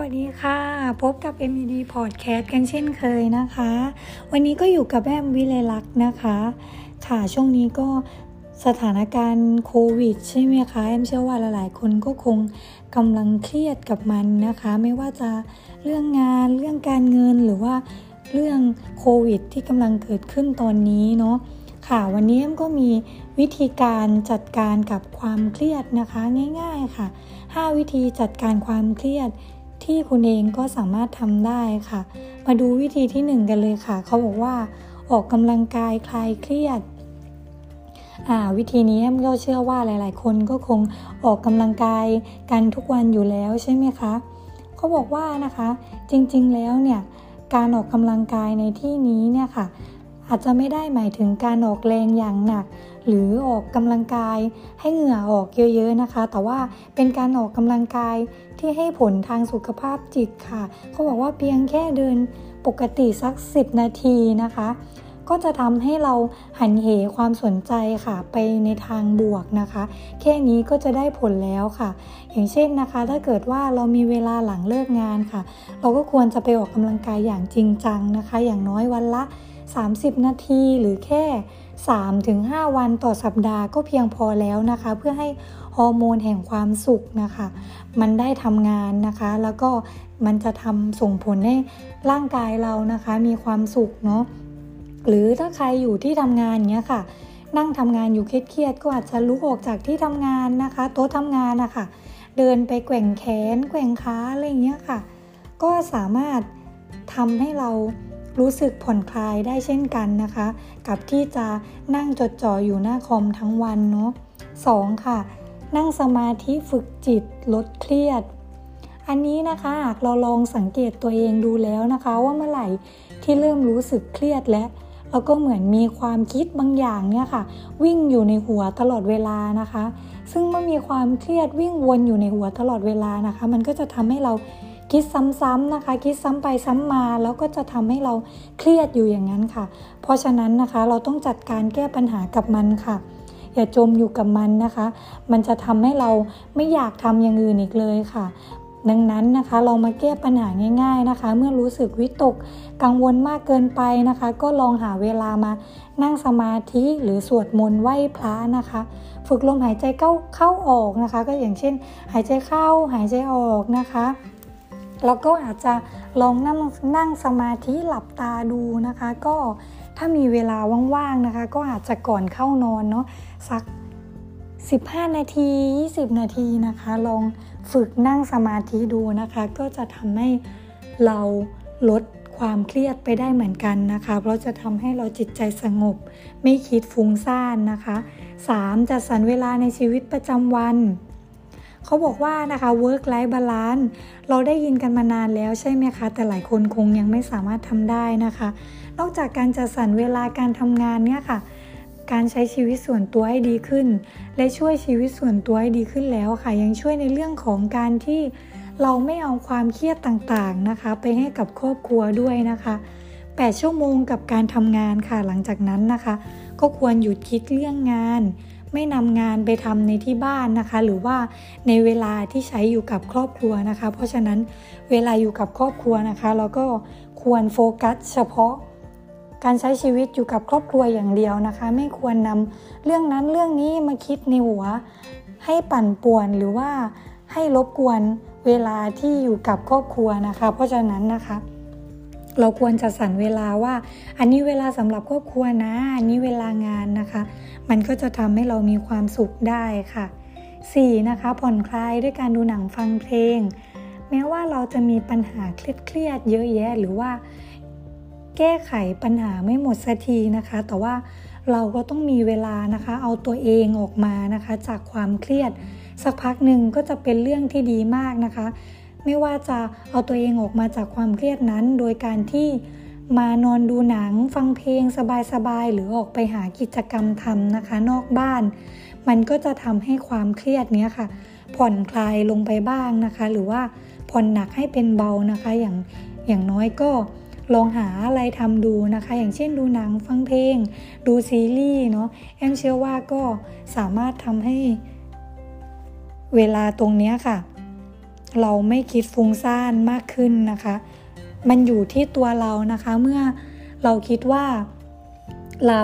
วัสดีค่ะ พบกับ MED Podcast กันเช่นเคยนะคะ วันนี้ก็อยู่กับแอมวิเลลักษ์นะคะ ค่ะช่วงนี้ก็สถานการณ์โควิดใช่ไหมคะแอมเชื่อว่าหลายๆ คนก็คงกำลังเครียดกับมันนะคะ ไม่ว่าจะเรื่องงานเรื่องการเงินหรือว่าเรื่องโควิด ที่กำลังเกิดขึ้นตอนนี้เนาะค่ะวันนี้แอมก็มีวิธีการจัดการกับความเครียดนะคะง่าย ๆค่ะ 5 วิธีจัดการความเครียด ที่คุณเองก็สามารถทำได้ค่ะ มาดูวิธีที่ 1 กันเลยค่ะ เขาบอกว่าออกกำลังกายคลายเครียดอ่าวิธีนี้ก็เชื่อว่าหลาย ๆ คนก็คงออกกำลังกายกันทุกวันอยู่แล้วใช่ไหมคะเขาบอกว่านะคะจริงๆแล้วเนี่ยการออกกำลังกายในที่นี้เนี่ยค่ะ อาจจะไม่ได้หมายถึงการออกแรงอย่างหนัก หรือออกกำลังกายให้เหงื่อออกเยอะ ๆ นะคะ แต่ว่าเป็นการออกกำลังกาย ที่ให้ผลทางสุขภาพจิตค่ะ เขาบอกว่าเพียงแค่เดินปกติสัก 10 นาทีนะคะ ก็จะทำให้เราหันเหความสนใจค่ะ ไปในทางบวกนะคะ แค่นี้ก็จะได้ผลแล้วค่ะ อย่างเช่นนะคะ ถ้าเกิดว่าเรามีเวลาหลังเลิกงานค่ะ เราก็ควรจะไปออกกำลังกายอย่างจริงจังนะคะ อย่างน้อยวันละ 30 นาทีหรือแค่ 3-5 วันต่อสัปดาห์ก็เพียงพอแล้วนะคะ เพื่อให้ ฮอร์โมนแห่งความสุขนะคะ มันได้ทำงานนะคะ แล้วก็มันจะทำส่งผลให้ร่างกายเรานะคะ มีความสุขเนาะหรือถ้าใครอยู่ที่ทำงานเนี้ยค่ะ นั่งทำงานอยู่เครียดๆก็อาจจะลุกออกจากที่ทำงานนะคะโต๊ะทำงานนะคะเดินไปแกว่งแขน แกว่งขาอะไรเงี้ยค่ะ ก็สามารถทำให้เรารู้สึกผ่อนคลายได้เช่นกันนะคะ กับที่จะนั่งจดจ่ออยู่หน้าคอมทั้งวันเนาะสองค่ะ นั่งสมาธิฝึกจิตลดเครียด อันนี้นะคะหากเราลองสังเกตตัวเองดูแล้วนะคะ ว่าเมื่อไหร่ที่เริ่มรู้สึกเครียดและแล้วก็เหมือนมีความคิดบางอย่างเนี่ยค่ะ วิ่งอยู่ในหัวตลอดเวลานะคะ ซึ่งเมื่อมีความเครียดวิ่งวนอยู่ในหัวตลอดเวลานะคะ มันก็จะทำให้เราคิดซ้ำๆนะคะ คิดซ้ำไปซ้ำมาแล้วก็จะทำให้เราเครียดอยู่อย่างนั้นค่ะ เพราะฉะนั้นนะคะเราต้องจัดการแก้ปัญหากับมันค่ะ อย่าจมอยู่กับมันนะคะ มันจะทำให้เราไม่อยากทำอย่างอื่นอีกเลยค่ะ ดังนั้นนะคะเรามาแก้ปัญหาง่าย ๆนะคะ เมื่อรู้สึกวิตกกังวลมากเกินไปนะคะ ก็ลองหาเวลามานั่งสมาธิหรือสวดมนต์ไหว้พระนะคะ ฝึกลมหายใจเข้าเข้าออกนะคะ ก็อย่างเช่น หายใจเข้าหายใจออกนะคะแล้วก็อาจจะลองนั่งนั่งสมาธิหลับตาดูนะคะ ก็ ถ้ามีเวลาว่างๆนะคะ ก็อาจจะก่อนเข้านอนเนาะสัก 15 นาที 20 นาทีนะคะ ลองฝึกนั่งสมาธิดูนะคะ ก็จะทำให้เราลดความเครียดไปได้เหมือนกันนะคะ เพราะจะทำให้เราจิตใจสงบ ไม่คิดฟุ้งซ่านนะคะ 3. จัดสรรเวลาในชีวิตประจำวัน เขาบอกว่านะคะ work life balance เราได้ยินกันมานานแล้วใช่ไหมคะ แต่หลายคนคงยังไม่สามารถทำได้นะคะ นอกจากการจัดสรรเวลาการทำงานเนี่ยค่ะ การใช้ชีวิตส่วนตัวให้ดีขึ้น และช่วยชีวิตส่วนตัวให้ดีขึ้นแล้วค่ะ ยังช่วยในเรื่องของการที่เราไม่เอาความเครียดต่างๆนะคะ ไปให้กับครอบครัวด้วยนะคะ 8 ชั่วโมงกับการทำงานค่ะ หลังจากนั้นนะคะ ก็ควรหยุดคิดเรื่องงาน ไม่นำงานไปทำในที่บ้านนะคะ หรือว่าในเวลาที่ใช้อยู่กับครอบครัวนะคะ เพราะฉะนั้นเวลาอยู่กับครอบครัวนะคะ เราก็ควรโฟกัสเฉพาะ การใช้ชีวิตอยู่กับครอบครัวอย่างเดียวนะคะ ไม่ควรนำเรื่องนั้นเรื่องนี้มาคิดในหัว ให้ปั่นป่วนหรือว่าให้รบกวนเวลาที่อยู่กับครอบครัวนะคะ เพราะฉะนั้นนะคะ เราควรจะสั่นเวลาว่า อันนี้เวลาสำหรับครอบครัวนะ อันนี้เวลางานนะคะ มันก็จะทำให้เรามีความสุขได้ค่ะ 4. นะคะ ผ่อนคลายด้วยการดูหนังฟังเพลง แม้ว่าเราจะมีปัญหาเครียดเยอะแยะหรือว่า แก้ไขปัญหาไม่หมดสักทีนะคะ แต่ว่าเราก็ต้องมีเวลานะคะ เอาตัวเองออกมานะคะ จากความเครียด สักพักหนึ่งก็จะเป็นเรื่องที่ดีมากนะคะ ไม่ว่าจะเอาตัวเองออกมาจากความเครียดนั้น โดยการที่มานอนดูหนังฟังเพลงสบายๆ หรือออกไปหากิจกรรมทำนะคะ นอกบ้าน มันก็จะทำให้ความเครียดเนี้ยค่ะ ผ่อนคลายลงไปบ้างนะคะ หรือว่าผ่อนหนักให้เป็นเบานะคะ อย่างอย่างน้อยก็ ลองหาอะไรทำดูนะคะ อย่างเช่นดูหนังฟังเพลง ดูซีรีส์เนาะแอมเชื่อว่าก็สามารถทำให้เวลาตรงนี้ค่ะ เราไม่คิดฟุ้งซ่านมากขึ้นนะคะ มันอยู่ที่ตัวเรานะคะ เมื่อเราคิดว่าเรา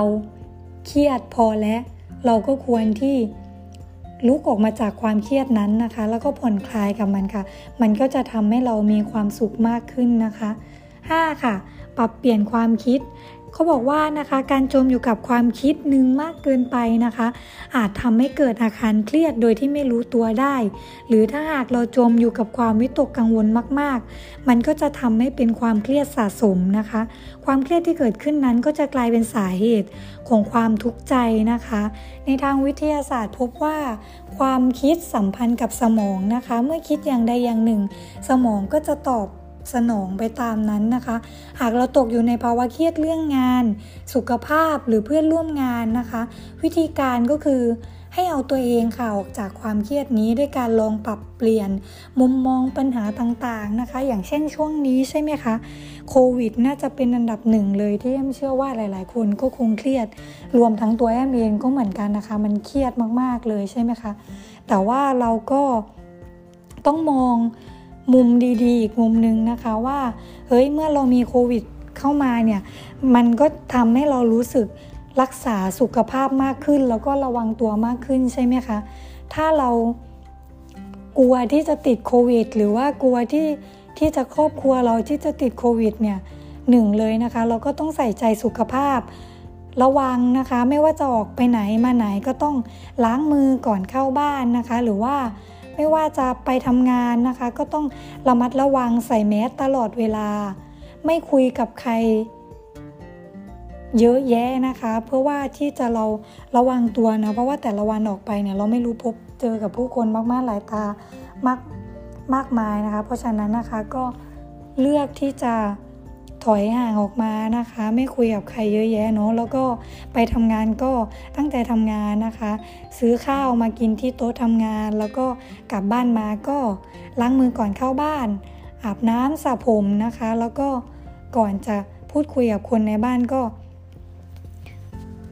เครียดพอแล้วเราก็ควรที่ลุกออกมาจากความเครียดนั้นนะคะ แล้วก็ผ่อนคลายกับมันค่ะ มันก็จะทำให้เรามีความสุขมากขึ้นนะคะ 5. ค่ะ ปรับเปลี่ยนความคิดเขาบอกว่านะคะการจมอยู่กับความคิดนึงมากเกินไปนะคะ อาจทำให้เกิดอาการเครียดโดยที่ไม่รู้ตัวได้ หรือถ้าหากเราจมอยู่กับความวิตกกังวลมาก ๆ มันก็จะทำให้เป็นความเครียดสะสมนะคะ ความเครียดที่เกิดขึ้นนั้นก็จะกลายเป็นสาเหตุของความทุกข์ใจนะคะ ในทางวิทยาศาสตร์พบว่า ความคิดสัมพันธ์กับสมองนะคะ เมื่อคิดอย่างใดอย่างหนึ่ง สมองก็จะตอบ สนองไปตามนั้นนะคะ หากเราตกอยู่ในภาวะเครียดเรื่องงาน สุขภาพหรือเพื่อนร่วมงานนะคะ วิธีการก็คือให้เอาตัวเองค่ะออกจากความเครียดนี้ด้วยการลองปรับเปลี่ยนมุมมองปัญหาต่างๆนะคะ อย่างเช่นช่วงนี้ใช่ไหมคะโควิดน่าจะเป็นอันดับหนึ่งเลยที่แอมเชื่อว่าหลาย ๆ คนก็คงเครียด รวมทั้งตัวแอมเองก็เหมือนกันนะคะ มันเครียดมากๆเลยใช่ไหมคะแต่ว่าเราก็ต้องมอง มุมดีๆ อีกมุมหนึ่งนะคะว่า เฮ้ยเมื่อเรามีโควิดเข้ามาเนี่ย มันก็ทำให้เรารู้สึกรักษาสุขภาพมากขึ้น แล้วก็ระวังตัวมากขึ้นใช่ไหมคะ ถ้าเรากลัวที่จะติดโควิด หรือว่ากลัวที่ที่จะครอบครัวเราที่จะติดโควิดเนี่ยหนึ่งเลยนะคะ เราก็ต้องใส่ใจสุขภาพ ระวังนะคะ ไม่ว่าจะออกไปไหนมาไหนก็ต้องล้างมือก่อนเข้าบ้านนะคะ หรือว่า ไม่ว่าจะไปทำงานนะคะ ก็ต้องระมัดระวังใส่แมสตลอดเวลา ไม่คุยกับใคร เยอะแยะนะคะ เพื่อว่าที่จะเราระวังตัวนะ เพราะว่าแต่ละวันออกไปเนี่ยเราไม่รู้พบเจอกับผู้คนมากๆหลายตามากมากมายนะคะ เพราะฉะนั้นนะคะก็เลือกที่จะ ถอยห่างออกมานะคะ ไม่คุยกับใครเยอะแยะเนาะแล้วก็ไปทำงานก็ตั้งใจทำงานนะคะ ซื้อข้าวมากินที่โต๊ะทำงาน แล้วก็กลับบ้านมาก็ล้างมือก่อนเข้าบ้าน อาบน้ำสระผมนะคะ แล้วก็ก่อนจะพูดคุยกับคนในบ้านก็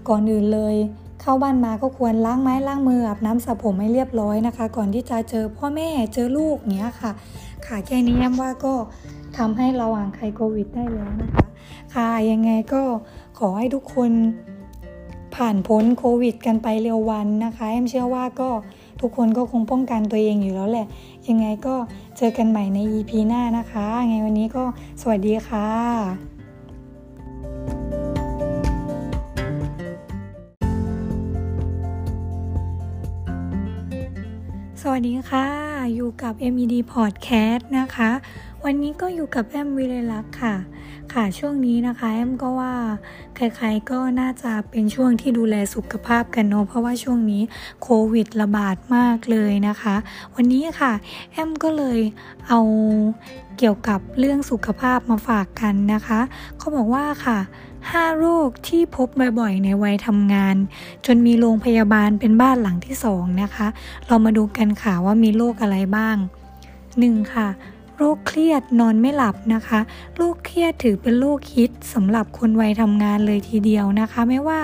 ก่อนอื่นเลยเข้าบ้านมาก็ควรล้างไม้ล้างมืออาบน้ำสระผมให้เรียบร้อยนะคะ ก่อนที่จะเจอพ่อแม่เจอลูกเนี้ยค่ะ ค่ะแค่นี้แอมว่าก็ทำให้เราห่างไคโควิดได้แล้วนะคะ ค่ะยังไงก็ขอให้ทุกคนผ่านพ้นโควิด กันไปเร็ววันนะคะแอมเชื่อว่าก็ทุกคนก็คงป้องกันตัวเองอยู่แล้วแหละ ยังไงก็เจอกันใหม่ใน EP หน้านะคะไงวันนี้ก็สวัสดีค่ะสวัสดีค่ะ อยู่กับ MED Podcast นะคะ วันนี้ก็อยู่กับแอมวิเลลักค่ะ ค่ะช่วงนี้นะคะแอมก็ว่าใครๆก็น่าจะเป็นช่วงที่ดูแลสุขภาพกันเนาะเพราะว่าช่วงนี้โควิดระบาดมากเลยนะคะ วันนี้ค่ะแอมก็เลยเอาเกี่ยวกับเรื่องสุขภาพมาฝากกันนะคะเขาบอกว่าค่ะ 5 โรคที่พบบ่อยๆ ในวัยทำงาน จนมีโรงพยาบาลเป็นบ้านหลังที่ 2 นะคะ เรามาดูกันค่ะว่ามีโรคอะไรบ้าง 1. ค่ะโรคเครียดนอนไม่หลับนะคะ โรคเครียดถือเป็นโรคฮิตสำหรับคนวัยทำงานเลยทีเดียวนะคะ ไม่ว่า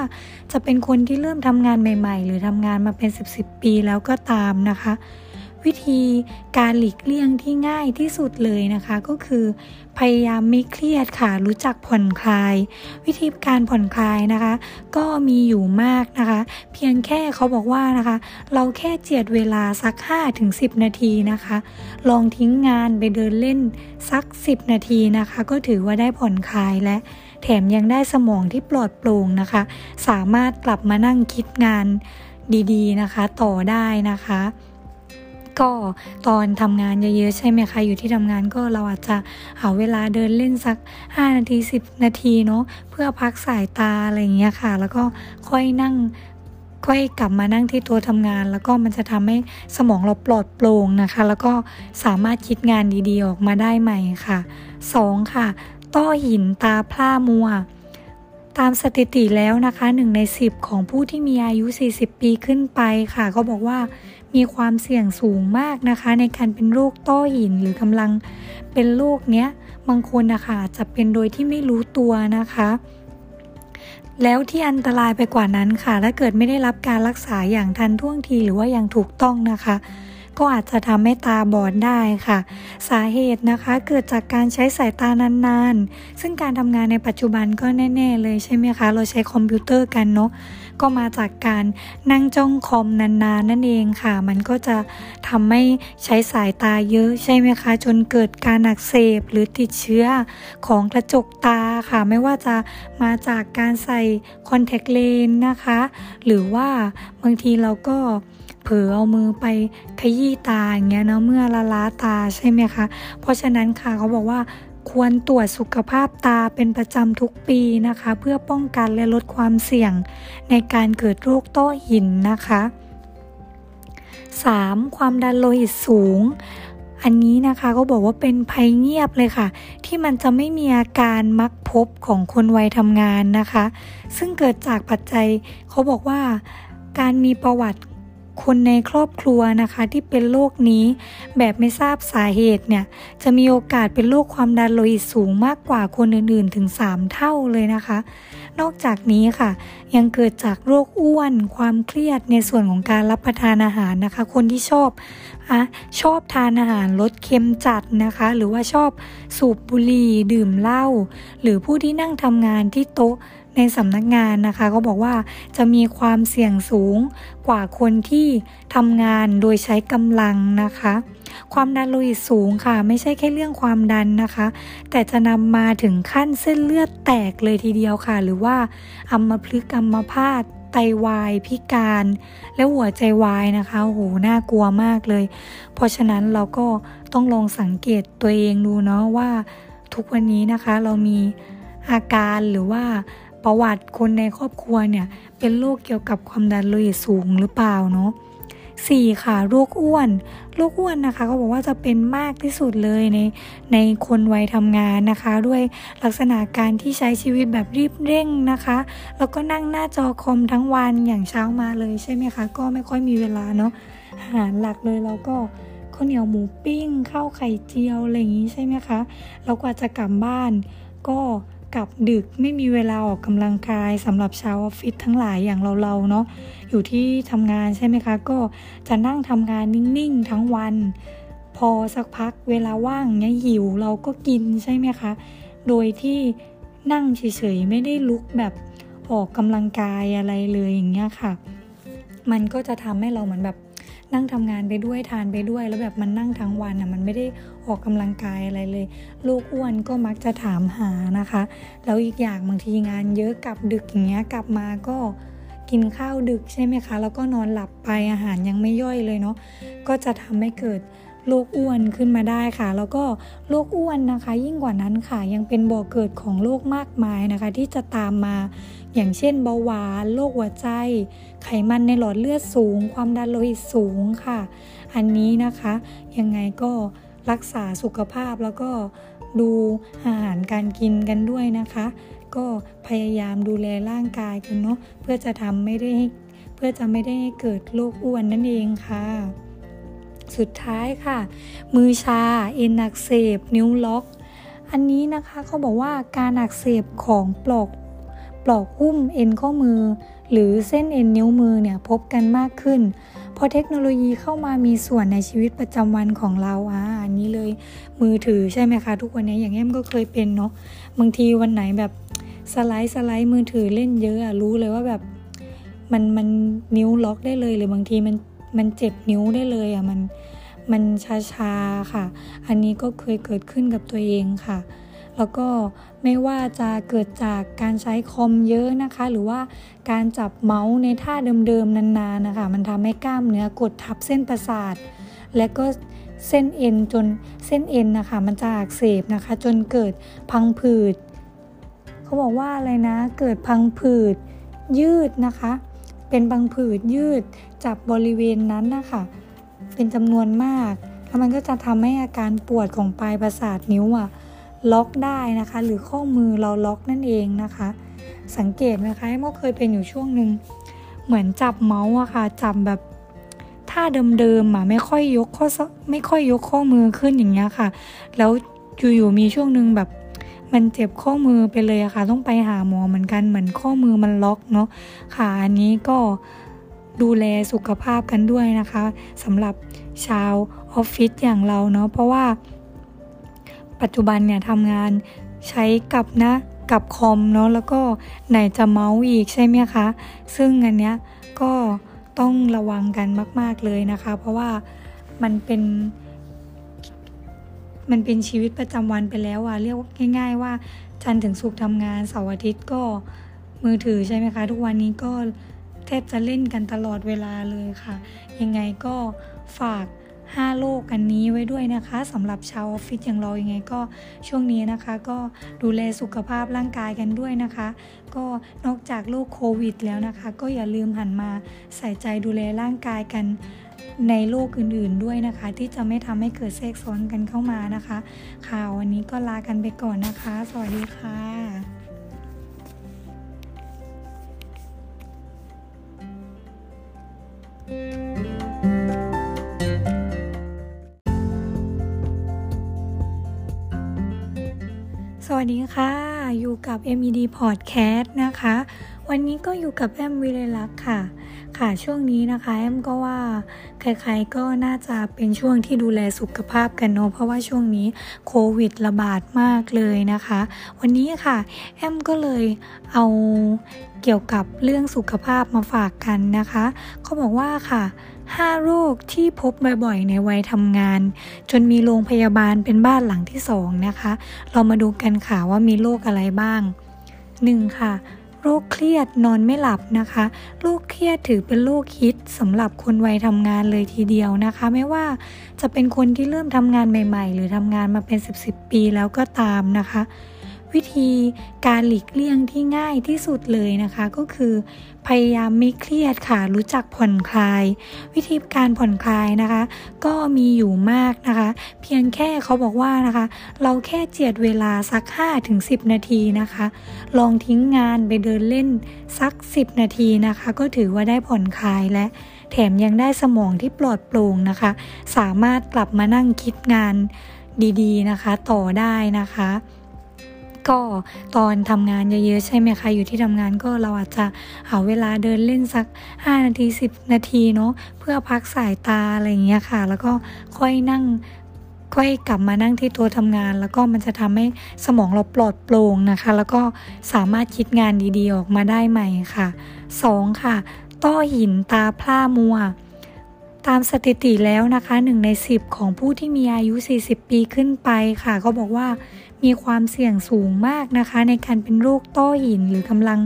จะเป็นคนที่เริ่มทำงานใหม่ ๆ หรือทำงานมาเป็น 10บปีแล้วก็ตามนะคะ วิธีการหลีกเลี่ยงที่ง่ายที่สุดเลยนะคะ ก็คือ พยายามไม่เครียดค่ะ รู้จักผ่อนคลาย วิธีการผ่อนคลายนะคะ ก็มีอยู่มากนะคะ เพียงแค่เขาบอกว่านะคะ เราแค่เจียดเวลาสัก5ถึง10 นาทีนะคะ ลองทิ้งงานไปเดินเล่นสัก 10 นาทีนะคะ ก็ถือว่าได้ผ่อนคลายและแถมยังได้สมองที่ปลอดโปร่งนะคะ สามารถกลับมานั่งคิดงานดีๆนะคะ ต่อได้นะคะ ก็ตอนทำงานเยอะๆใช่ไหมคะอยู่ที่ทำงานก็เราอาจจะหาเวลาเดินเล่นสัก 5 นาที 10 นาทีเนาะเพื่อพักสายตาอะไรอย่างเงี้ยค่ะ แล้วก็ค่อยนั่งค่อยกลับมานั่งที่ตัวทำงาน แล้วก็มันจะทำให้สมองเราปลอดโปร่งนะคะ แล้วก็สามารถคิดงานดีๆออกมาได้ใหม่ค่ะ 2. ค่ะ ต้อหินตาพร่ามัว ตามสถิติแล้วนะคะหนึ่งใน 10 ของผู้ที่มีอายุ 40 ปีขึ้นไปค่ะ ก็บอกว่า มีความเสี่ยงสูงมากนะคะ ในการเป็นโรคต้อหินหรือกำลังเป็นโรคเนี้ยบางคนนะคะจะเป็นโดยที่ไม่รู้ตัวนะคะ แล้วที่อันตรายไปกว่านั้นค่ะถ้าเกิดไม่ได้รับการรักษาอย่างทันท่วงทีหรือว่าอย่างถูกต้องนะคะก็อาจจะทำให้ตาบอดได้ค่ะ สาเหตุนะคะเกิดจากการใช้สายตานานๆ ซึ่งการทำงานในปัจจุบันก็แน่ ๆ เลยใช่ไหมคะ เราใช้คอมพิวเตอร์กันเนาะ ก็มาจากการนั่งจ้องคอมนานๆนั่นเองค่ะ มันก็จะทำให้ใช้สายตาเยอะใช่ไหมคะ จนเกิดการอักเสบหรือติดเชื้อของกระจกตาค่ะ ไม่ว่าจะมาจากการใส่คอนแทคเลนส์นะคะ หรือว่าบางทีเราก็เผลอเอามือไปขยี้ตาอย่างเงี้ยเนาะเมื่อละล้าตาใช่ไหมคะ เพราะฉะนั้นค่ะเขาบอกว่า ควรตรวจสุขภาพตาเป็นประจำทุกปีนะคะ เพื่อป้องกันและลดความเสี่ยงในการเกิดโรคต้อหินนะคะ 3. ความดันโลหิตสูง อันนี้นะคะก็บอกว่าเป็นภัยเงียบเลยค่ะ ที่มันจะไม่มีอาการมักพบของคนวัยทำงานนะคะ ซึ่งเกิดจากปัจจัยเขาบอกว่าการมีประวัติ คนในครอบครัวนะคะที่เป็นโรคนี้ แบบไม่ทราบสาเหตุเนี่ยจะมีโอกาสเป็นโรคความดันโลหิตสูงมากกว่าคนอื่นๆ ถึง 3 เท่าเลยนะคะ นอกจากนี้ค่ะ ยังเกิดจากโรคอ้วน ความเครียดในส่วนของการรับประทานอาหารนะคะ คนที่ชอบอะชอบทานอาหารรสเค็มจัดนะคะ หรือว่าชอบสูบบุหรี่ดื่มเหล้าหรือผู้ที่นั่งทำงานที่โต๊ะ ในสำนักงานนะคะก็บอกว่าจะมีความเสี่ยงสูงกว่าคนที่ทำงานโดยใช้กำลังนะคะ ความดันโลหิตสูงค่ะ ไม่ใช่แค่เรื่องความดันนะคะ แต่จะนำมาถึงขั้นเส้นเลือดแตกเลยทีเดียวค่ะ หรือว่าอัมพฤกษ์อัมพาตไตวายพิการ และหัวใจวายนะคะโอ้โหน่ากลัวมากเลย เพราะฉะนั้นเราก็ต้องลองสังเกตตัวเองดูเนาะว่าทุกวันนี้นะคะเรามีอาการหรือว่า ประวัติคนในครอบครัวเนี่ยเป็นโรคเกี่ยวกับความดันโลหิตสูงหรือเปล่าเนาะสี่ค่ะโรคอ้วนโรคอ้วนนะคะเขาบอกว่าจะเป็นมากที่สุดเลยในในคนวัยทำงานนะคะ ด้วยลักษณะการที่ใช้ชีวิตแบบรีบเร่งนะคะ แล้วก็นั่งหน้าจอคอมทั้งวันอย่างเช้ามาเลยใช่ไหมคะ ก็ไม่ค่อยมีเวลาเนาะอาหารหลักเลยเราก็ข้าวเหนียวหมูปิ้งข้าวไข่เจียวอะไรอย่างนี้ใช่ไหมคะเรากว่าจะกลับบ้านก็ กลับดึกไม่มีเวลาออกกำลังกายสำหรับชาวออฟฟิศทั้งหลายอย่างเราๆเนาะอยู่ที่ทำงานใช่ไหมคะ ก็จะนั่งทำงานนิ่งๆทั้งวัน พอสักพักเวลาว่างเนี้ยหิวเราก็กินใช่ไหมคะ โดยที่นั่งเฉยๆไม่ได้ลุกแบบออกกำลังกายอะไรเลยอย่างเงี้ยค่ะ มันก็จะทำให้เราเหมือนแบบ นั่งทำงานไปด้วยทานไปด้วย แล้วแบบมันนั่งทั้งวันอะมันไม่ได้ออกกำลังกายอะไรเลย ลูกอ้วนก็มักจะถามหานะคะ แล้วอีกอย่างบางทีงานเยอะกลับดึกอย่างเงี้ยกลับมาก็กินข้าวดึกใช่ไหมคะ แล้วก็นอนหลับไปอาหารยังไม่ย่อยเลยเนาะก็จะทำให้เกิดโรคอ้วนขึ้นมาได้ค่ะ แล้วก็โรคอ้วนนะคะ ยิ่งกว่านั้นค่ะ ยังเป็นบ่อเกิดของโรคมากมายนะคะ ที่จะตามมาอย่างเช่นเบาหวานโรคหัวใจ ไขมันในหลอดเลือดสูง ความดันโลหิตสูงค่ะ อันนี้นะคะยังไงก็รักษาสุขภาพแล้วก็ดูอาหารการกินกันด้วยนะคะ ก็พยายามดูแลร่างกายกันเนาะเพื่อจะทำไม่ได้เพื่อจะไม่ได้ให้เกิดโรคอ้วนนั่นเองค่ะ สุดท้ายค่ะ มือชาเอ็นอักเสบนิ้วล็อก อันนี้นะคะเขาบอกว่าการอักเสบของปลอก ปลอกหุ้มเอ็นข้อมือ หรือเส้นเอ็นนิ้วมือเนี่ยพบกันมากขึ้น พอเทคโนโลยีเข้ามามีส่วนในชีวิตประจำวันของเราอ่าอันนี้เลยมือถือใช่ไหมคะ ทุกวันนี้อย่างแอมก็เคยเป็นเนาะบางทีวันไหนแบบสไลด์สไลด์มือถือเล่นเยอะอะรู้เลยว่าแบบมันมันนิ้วล็อกได้เลยหรือบางทีมันมันเจ็บนิ้วได้เลยอะมันมันชาๆค่ะ อันนี้ก็เคยเกิดขึ้นกับตัวเองค่ะ แล้วก็ไม่ว่าจะเกิดจากการใช้คอมเยอะนะคะ หรือว่าการจับเมาส์ในท่าเดิมๆนานๆนะคะ มันทำให้กล้ามเนื้อกดทับเส้นประสาท และก็เส้นเอ็นจนเส้นเอ็นนะคะ มันจะอักเสบนะคะ จนเกิดพังผืดเขาบอกว่าอะไรนะ เกิดพังผืดยืดนะคะ เป็นพังผืดยืดจับบริเวณนั้นนะคะเป็นจำนวนมาก แล้วมันก็จะทำให้อาการปวดของปลายประสาทนิ้วอะ ล็อกได้นะคะ หรือข้อมือเราล็อกนั่นเองนะคะ สังเกตไหมคะโมเคยเป็นอยู่ช่วงหนึ่งเหมือนจับเมาส์อะค่ะจับแบบท่าเดิมๆอะไม่ค่อยยกข้อไม่ค่อยยกข้อมือขึ้นอย่างเงี้ยค่ะ แล้วอยู่ๆมีช่วงหนึ่งแบบมันเจ็บข้อมือไปเลยอะค่ะ ต้องไปหาหมอเหมือนกันเหมือนข้อมือมันล็อกเนาะค่ะอันนี้ก็ดูแลสุขภาพกันด้วยนะคะสำหรับชาวออฟฟิศอย่างเราเนาะเพราะว่า ปัจจุบันเนี่ยทำงานใช้กับนะกับคอมเนาะแล้วก็ไหนจะเมาส์อีกใช่ไหมคะ ซึ่งอันเนี้ยก็ต้องระวังกันมาก ๆเลยนะคะ เพราะว่ามันเป็น มันเป็นชีวิตประจำวันไปแล้วอะเรียกง่าย ๆ ว่าจันถึงศุกทำงานเสาร์อาทิตย์ก็มือถือใช่ไหมคะ ทุกวันนี้ก็แทบจะเล่นกันตลอดเวลาเลยค่ะ ยังไงก็ฝาก 5 โลกอันนี้ไว้ด้วยนะคะสำหรับชาวออฟฟิศอย่างเรายังไงก็ช่วงนี้นะคะ ก็ดูแลสุขภาพร่างกายกันด้วยนะคะ ก็นอกจากโรคโควิดแล้วนะคะ ก็อย่าลืมหันมาใส่ใจดูแลร่างกายกันในโลกอื่นๆด้วยนะคะ ที่จะไม่ทำให้เกิดแทรกซ้อนกันเข้ามานะคะข่าววันนี้ก็ลากันไปก่อนนะคะ สวัสดีค่ะ สวัสดีค่ะ อยู่กับ MED Podcast นะคะ วันนี้ก็อยู่กับแอมวิเลลักษ์ค่ะ ค่ะช่วงนี้นะคะแอมก็ว่าใครๆก็น่าจะเป็นช่วงที่ดูแลสุขภาพกันเนาะเพราะว่าช่วงนี้โควิดระบาดมากเลยนะคะ วันนี้ค่ะแอมก็เลยเอาเกี่ยวกับเรื่องสุขภาพมาฝากกันนะคะเขาบอกว่าค่ะ 5 โรคที่พบบ่อยๆในวัยทำงาน จนมีโรงพยาบาลเป็นบ้านหลังที่ 2 นะคะ เรามาดูกันค่ะว่ามีโรคอะไรบ้าง 1. ค่ะโรคเครียดนอนไม่หลับนะคะ โรคเครียดถือเป็นโรคฮิตสำหรับคนวัยทำงานเลยทีเดียวนะคะ ไม่ว่าจะเป็นคนที่เริ่มทำงานใหม่ ๆ หรือทำงานมาเป็น 10-10ปีแล้วก็ตามนะคะ วิธีการหลีกเลี่ยงที่ง่ายที่สุดเลยนะคะ ก็คือ พยายามไม่เครียดค่ะ รู้จักผ่อนคลาย วิธีการผ่อนคลายนะคะ ก็มีอยู่มากนะคะ เพียงแค่เขาบอกว่านะคะ เราแค่เจียดเวลาสัก 5-10 นาทีนะคะ ลองทิ้งงานไปเดินเล่นสัก 10 นาทีนะคะ ก็ถือว่าได้ผ่อนคลายและแถมยังได้สมองที่ปลอดโปร่งนะคะ สามารถกลับมานั่งคิดงานดีๆนะคะ ต่อได้นะคะ ก็ตอนทำงานเยอะๆใช่ไหมคะอยู่ที่ทำงานก็เราอาจจะหาเวลาเดินเล่นสัก 5 นาที 10 นาทีเนาะเพื่อพักสายตาอะไรอย่างเงี้ยค่ะ แล้วก็ค่อยนั่งค่อยกลับมานั่งที่ตัวทำงาน แล้วก็มันจะทำให้สมองเราปลอดโปร่งนะคะ แล้วก็สามารถคิดงานดีๆออกมาได้ใหม่ค่ะ 2. ค่ะ ต้อหินตาพร่ามัว ตามสถิติแล้วนะคะ 1 ใน 10 ของผู้ที่มีอายุ 40 ปีขึ้นไปค่ะเขาบอกว่า มีความเสี่ยงสูงมากนะคะ ในการเป็นโรคต้อหินหรือกำลัง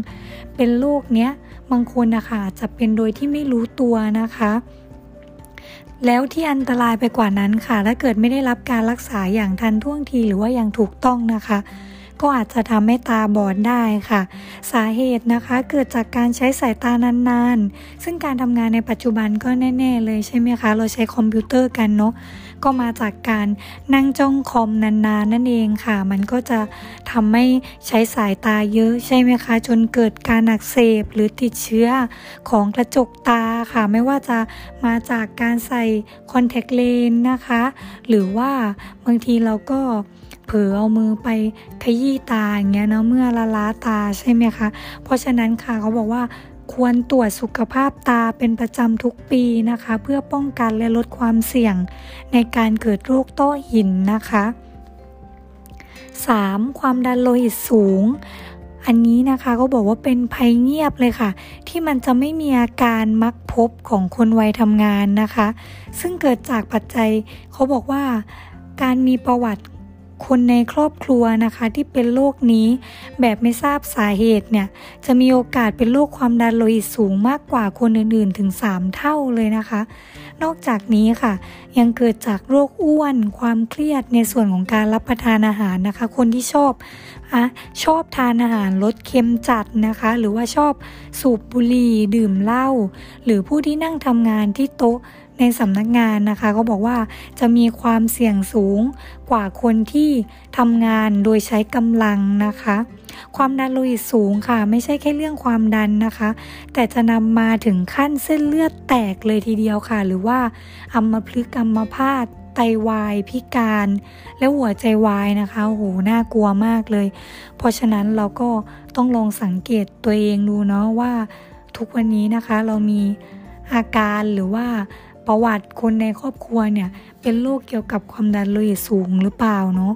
เป็นโรคเนี้ยบางคนนะคะจะเป็นโดยที่ไม่รู้ตัวนะคะ แล้วที่อันตรายไปกว่านั้นค่ะถ้าเกิดไม่ได้รับการรักษาอย่างทันท่วงทีหรือว่าอย่างถูกต้องนะคะก็อาจจะทำให้ตาบอดได้ค่ะ สาเหตุนะคะเกิดจากการใช้สายตานานๆ ซึ่งการทำงานในปัจจุบันก็แน่ ๆ เลยใช่ไหมคะ เราใช้คอมพิวเตอร์กันเนาะ ก็มาจากการนั่งจ้องคอมนานๆนั่นเองค่ะ มันก็จะทำให้ใช้สายตาเยอะใช่ไหมคะ จนเกิดการอักเสบหรือติดเชื้อของกระจกตาค่ะ ไม่ว่าจะมาจากการใส่คอนแทคเลนส์นะคะ หรือว่าบางทีเราก็เผลอเอามือไปขยี้ตาอย่างเงี้ยนะเมื่อละล้าตาใช่ไหมคะ เพราะฉะนั้นค่ะเขาบอกว่า ควรตรวจสุขภาพตาเป็นประจำทุกปีนะคะ เพื่อป้องกันและลดความเสี่ยงในการเกิดโรคต้อหินนะคะ 3. ความดันโลหิตสูง อันนี้นะคะก็บอกว่าเป็นภัยเงียบเลยค่ะ ที่มันจะไม่มีอาการมักพบของคนวัยทำงานนะคะ ซึ่งเกิดจากปัจจัยเขาบอกว่าการมีประวัติ คนในครอบครัวนะคะที่เป็นโรคนี้ แบบไม่ทราบสาเหตุเนี่ยจะมีโอกาสเป็นโรคความดันโลหิตสูงมากกว่าคนอื่นๆ ถึง 3 เท่าเลยนะคะ นอกจากนี้ค่ะ ยังเกิดจากโรคอ้วน ความเครียดในส่วนของการรับประทานอาหารนะคะ คนที่ชอบอะชอบทานอาหารรสเค็มจัดนะคะ หรือว่าชอบสูบบุหรี่ดื่มเหล้าหรือผู้ที่นั่งทำงานที่โต๊ะ ในสำนักงานนะคะเขาบอกว่าจะมีความเสี่ยงสูงกว่าคนที่ทำงานโดยใช้กำลังนะคะ ความดันโลหิตสูงค่ะ ไม่ใช่แค่เรื่องความดันนะคะ แต่จะนำมาถึงขั้นเส้นเลือดแตกเลยทีเดียวค่ะ หรือว่าอัมพฤกษ์อัมพาตไตวายพิการ และหัวใจวายนะคะโหน่ากลัวมากเลย เพราะฉะนั้นเราก็ต้องลองสังเกตตัวเองดูเนาะว่าทุกวันนี้นะคะเรามีอาการหรือว่า ประวัติคนในครอบครัวเนี่ยเป็นโรคเกี่ยวกับความดันโลหิตสูงหรือเปล่าเนาะ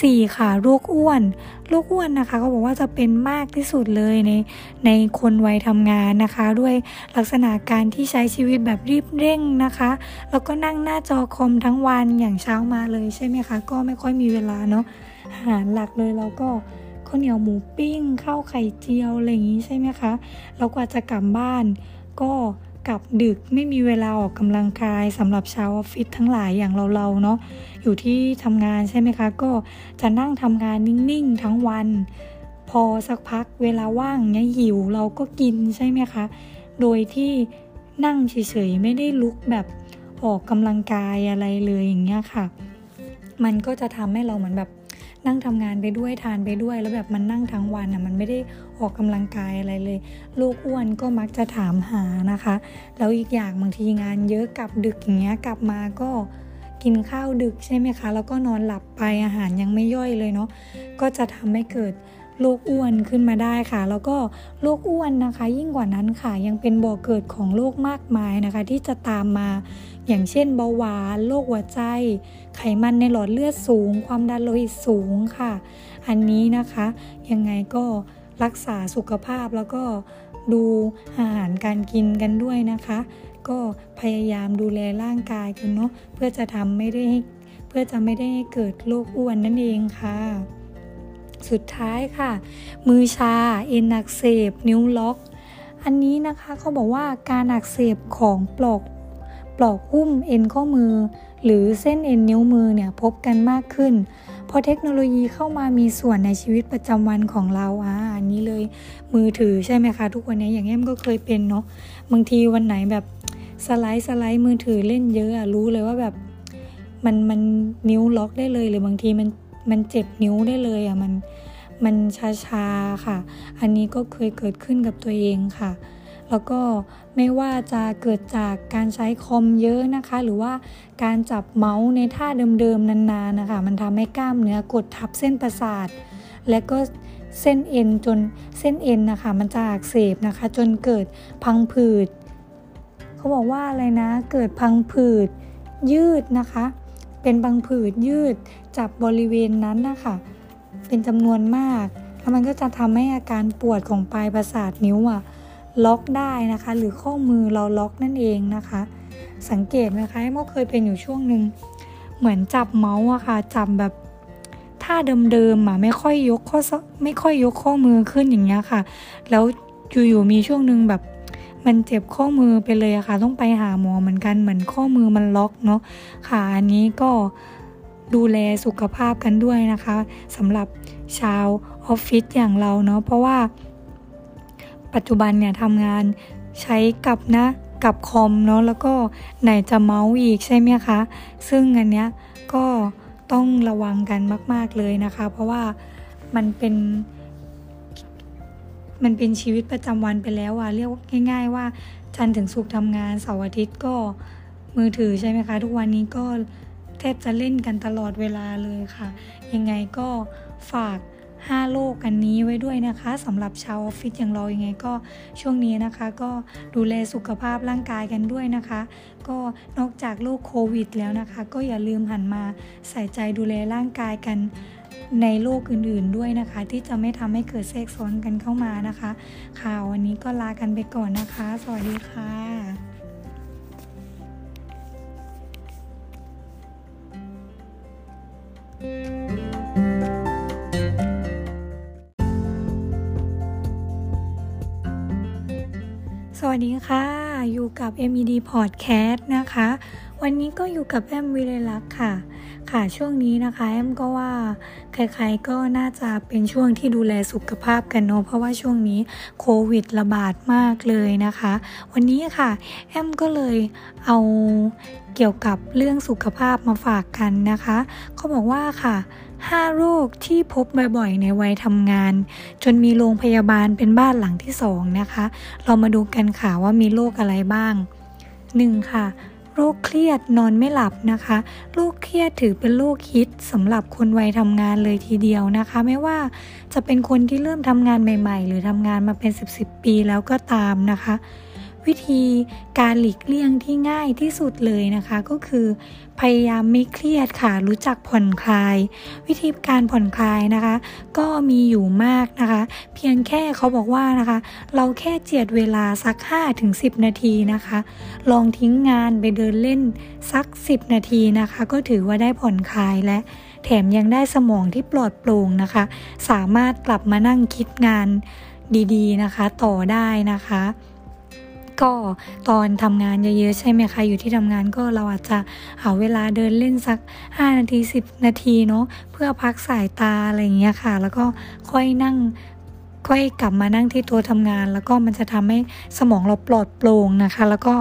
สี่ค่ะโรคอ้วนโรคอ้วนนะคะเขาบอกว่าจะเป็นมากที่สุดเลยในในคนวัยทำงานนะคะ ด้วยลักษณะการที่ใช้ชีวิตแบบรีบเร่งนะคะ แล้วก็นั่งหน้าจอคอมทั้งวันอย่างเช้ามาเลยใช่ไหมคะ ก็ไม่ค่อยมีเวลาเนาะอาหารหลักเลยเราก็ข้าวเหนียวหมูปิ้งข้าวไข่เจียวอะไรอย่างนี้ใช่ไหมคะแล้วกว่าจะกลับบ้านก็ กลับดึกไม่มีเวลาออกกำลังกายสำหรับชาวออฟฟิศทั้งหลายอย่างเราๆเนาะอยู่ที่ทำงานใช่ไหมคะ ก็จะนั่งทำงานนิ่งๆทั้งวัน พอสักพักเวลาว่างเนี้ยหิวเราก็กินใช่ไหมคะ โดยที่นั่งเฉยๆไม่ได้ลุกแบบออกกำลังกายอะไรเลยอย่างเงี้ยค่ะ มันก็จะทำให้เราเหมือนแบบ นั่งทำงานไปด้วยทานไปด้วย แล้วแบบมันนั่งทั้งวันอะมันไม่ได้ออกกำลังกายอะไรเลย ลูกอ้วนก็มักจะถามหานะคะ แล้วอีกอย่างบางทีงานเยอะกลับดึกอย่างเงี้ยกลับมาก็กินข้าวดึกใช่ไหมคะ แล้วก็นอนหลับไปอาหารยังไม่ย่อยเลยเนาะก็จะทำให้เกิด โรคอ้วนขึ้นมาได้ค่ะ แล้วก็โรคอ้วนนะคะ ยิ่งกว่านั้นค่ะ ยังเป็นบ่อเกิดของโรคมากมายนะคะ ที่จะตามมาอย่างเช่นเบาหวานโรคหัวใจ ไขมันในหลอดเลือดสูง ความดันโลหิตสูงค่ะ อันนี้นะคะ ยังไงก็รักษาสุขภาพแล้วก็ดูอาหารการกินกันด้วยนะคะ ก็พยายามดูแลร่างกายกันเนาะเพื่อจะทำไม่ได้เพื่อจะไม่ได้ให้เกิดโรคอ้วนนั่นเองค่ะ สุดท้ายค่ะ มือชา เอ็นอักเสบ นิ้วล็อก อันนี้นะคะเขาบอกว่าการอักเสบของปลอกปลอกหุ้มเอ็นข้อมือ หรือเส้นเอ็นนิ้วมือเนี่ยพบกันมากขึ้นพอเทคโนโลยีเข้ามามีส่วนในชีวิตประจำวันของเราอ่าอันนี้เลยมือถือใช่ไหมคะ ทุกวันนี้อย่างแอมก็เคยเป็นเนาะบางทีวันไหนแบบสไลด์สไลด์มือถือเล่นเยอะอะรู้เลยว่าแบบมันมันนิ้วล็อกได้เลยหรือบางทีมัน มันเจ็บนิ้วได้เลยอะมันมันชาๆค่ะ อันนี้ก็เคยเกิดขึ้นกับตัวเองค่ะ แล้วก็ไม่ว่าจะเกิดจากการใช้คอมเยอะนะคะ หรือว่าการจับเมาส์ในท่าเดิมๆนานๆนะคะ มันทำให้กล้ามเนื้อกดทับเส้นประสาท และก็เส้นเอ็นจนเส้นเอ็นนะคะ มันจะอักเสบนะคะ จนเกิดพังผืด เขาบอกว่าอะไรนะ เกิดพังผืดยืดนะคะ เป็นพังผืดยืด จับบริเวณนั้นนะคะเป็นจำนวนมาก แล้วมันก็จะทำให้อาการปวดของปลายประสาทนิ้วอะล็อกได้นะคะ หรือข้อมือเราล็อกนั่นเองนะคะ สังเกตไหมคะโมเคยเป็นอยู่ช่วงหนึ่งเหมือนจับเมาส์อะค่ะจับแบบท่าเดิมๆอะไม่ค่อยยกข้อไม่ค่อยยกข้อมือขึ้นอย่างเงี้ยค่ะ แล้วอยู่ๆมีช่วงหนึ่งแบบมันเจ็บข้อมือไปเลยอะค่ะ ต้องไปหาหมอเหมือนกันเหมือนข้อมือมันล็อกเนาะค่ะอันนี้ก็ ดูแลสุขภาพกันด้วยนะคะสำหรับชาวออฟฟิศอย่างเราเนาะเพราะว่า ปัจจุบันเนี่ยทำงานใช้กับนะกับคอมเนาะแล้วก็ไหนจะเมาส์อีกใช่ไหมคะ ซึ่งอันเนี้ยก็ต้องระวังกันมาก ๆเลยนะคะ เพราะว่ามันเป็นมันเป็นชีวิตประจำวันไปแล้วอะเรียกง่าย ๆ ว่าจันถึงสุกทำงานเสาร์อาทิตย์ก็มือถือใช่ไหมคะ ทุกวันนี้ก็ แทบจะเล่นกันตลอดเวลาเลยค่ะ ยังไงก็ฝาก 5 โลกอันนี้ไว้ด้วยนะคะสำหรับชาวออฟฟิศอย่างเรายังไงก็ช่วงนี้นะคะ ก็ดูแลสุขภาพร่างกายกันด้วยนะคะ ก็นอกจากโรคโควิดแล้วนะคะ ก็อย่าลืมหันมาใส่ใจดูแลร่างกายกันในโลกอื่นๆด้วยนะคะ ที่จะไม่ทำให้เกิดแทรกซ้อนกันเข้ามานะคะ ข่าววันนี้ก็ลากันไปก่อนนะคะ สวัสดีค่ะ สวัสดีค่ะ อยู่กับ MED Podcast นะคะ วันนี้ก็อยู่กับแอมวิเลลักษ์ค่ะ ค่ะช่วงนี้นะคะแอมก็ว่าใครๆก็น่าจะเป็นช่วงที่ดูแลสุขภาพกันเนาะเพราะว่าช่วงนี้โควิดระบาดมากเลยนะคะ วันนี้ค่ะแอมก็เลยเอา เกี่ยวกับเรื่องสุขภาพมาฝากกันนะคะเขาบอกว่าค่ะ 5 โรคที่พบบ่อยๆ ในวัยทำงาน จนมีโรงพยาบาลเป็นบ้านหลังที่2นะคะ เรามาดูกันค่ะว่ามีโรคอะไรบ้าง 1. ค่ะโรคเครียดนอนไม่หลับนะคะ โรคเครียดถือเป็นโรคฮิตสำหรับคนวัยทำงานเลยทีเดียวนะคะ ไม่ว่าจะเป็นคนที่เริ่มทำงานใหม่ ๆ หรือทำงานมาเป็น 10บปีแล้วก็ตามนะคะ วิธีการหลีกเลี่ยงที่ง่ายที่สุดเลยนะคะ ก็คือ พยายามไม่เครียดค่ะ รู้จักผ่อนคลาย วิธีการผ่อนคลายนะคะ ก็มีอยู่มากนะคะ เพียงแค่เขาบอกว่านะคะ เราแค่เจียดเวลาสัก 5-10 นาทีนะคะ ลองทิ้งงานไปเดินเล่นสัก 10 นาทีนะคะ ก็ถือว่าได้ผ่อนคลายและแถมยังได้สมองที่ปลอดโปร่งนะคะ สามารถกลับมานั่งคิดงานดีๆนะคะ ต่อได้นะคะ ก็ตอนทำงานเยอะๆใช่ไหมคะอยู่ที่ทำงานก็เราอาจจะหาเวลาเดินเล่นสัก 5 นาที 10 นาทีเนาะเพื่อพักสายตาอะไรอย่างเงี้ยค่ะ แล้วก็ค่อยนั่งค่อยกลับมานั่งที่ตัวทำงาน แล้วก็มันจะทำให้สมองเราปลอดโปร่งนะคะ แล้วก็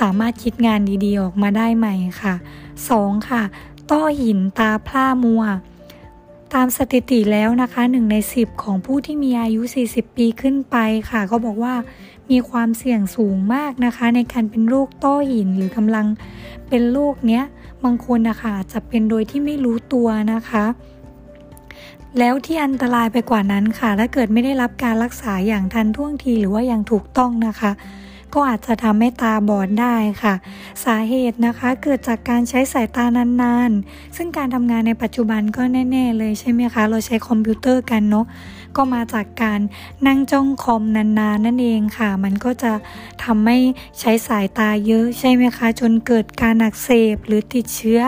สามารถคิดงานดีๆออกมาได้ใหม่ค่ะ 2. ค่ะ ต้อหินตาพร่ามัว ตามสถิติแล้วนะคะหนึ่งใน10ของผู้ที่มีอายุ 40 ปีขึ้นไปค่ะเขาบอกว่า มีความเสี่ยงสูงมากนะคะ ในการเป็นโรคต้อหินหรือกำลังเป็นโรคเนี้ยบางคนนะคะจะเป็นโดยที่ไม่รู้ตัวนะคะ แล้วที่อันตรายไปกว่านั้นค่ะถ้าเกิดไม่ได้รับการรักษาอย่างทันท่วงทีหรือว่าอย่างถูกต้องนะคะก็อาจจะทำให้ตาบอดได้ค่ะ สาเหตุนะคะเกิดจากการใช้สายตานานๆ ซึ่งการทำงานในปัจจุบันก็แน่ ๆ เลยใช่ไหมคะ เราใช้คอมพิวเตอร์กันเนาะ ก็มาจากการนั่งจ้องคอมนานๆนั่นเองค่ะ มันก็จะทำให้ใช้สายตาเยอะใช่ไหมคะ จนเกิดการอักเสบหรือติดเชื้อ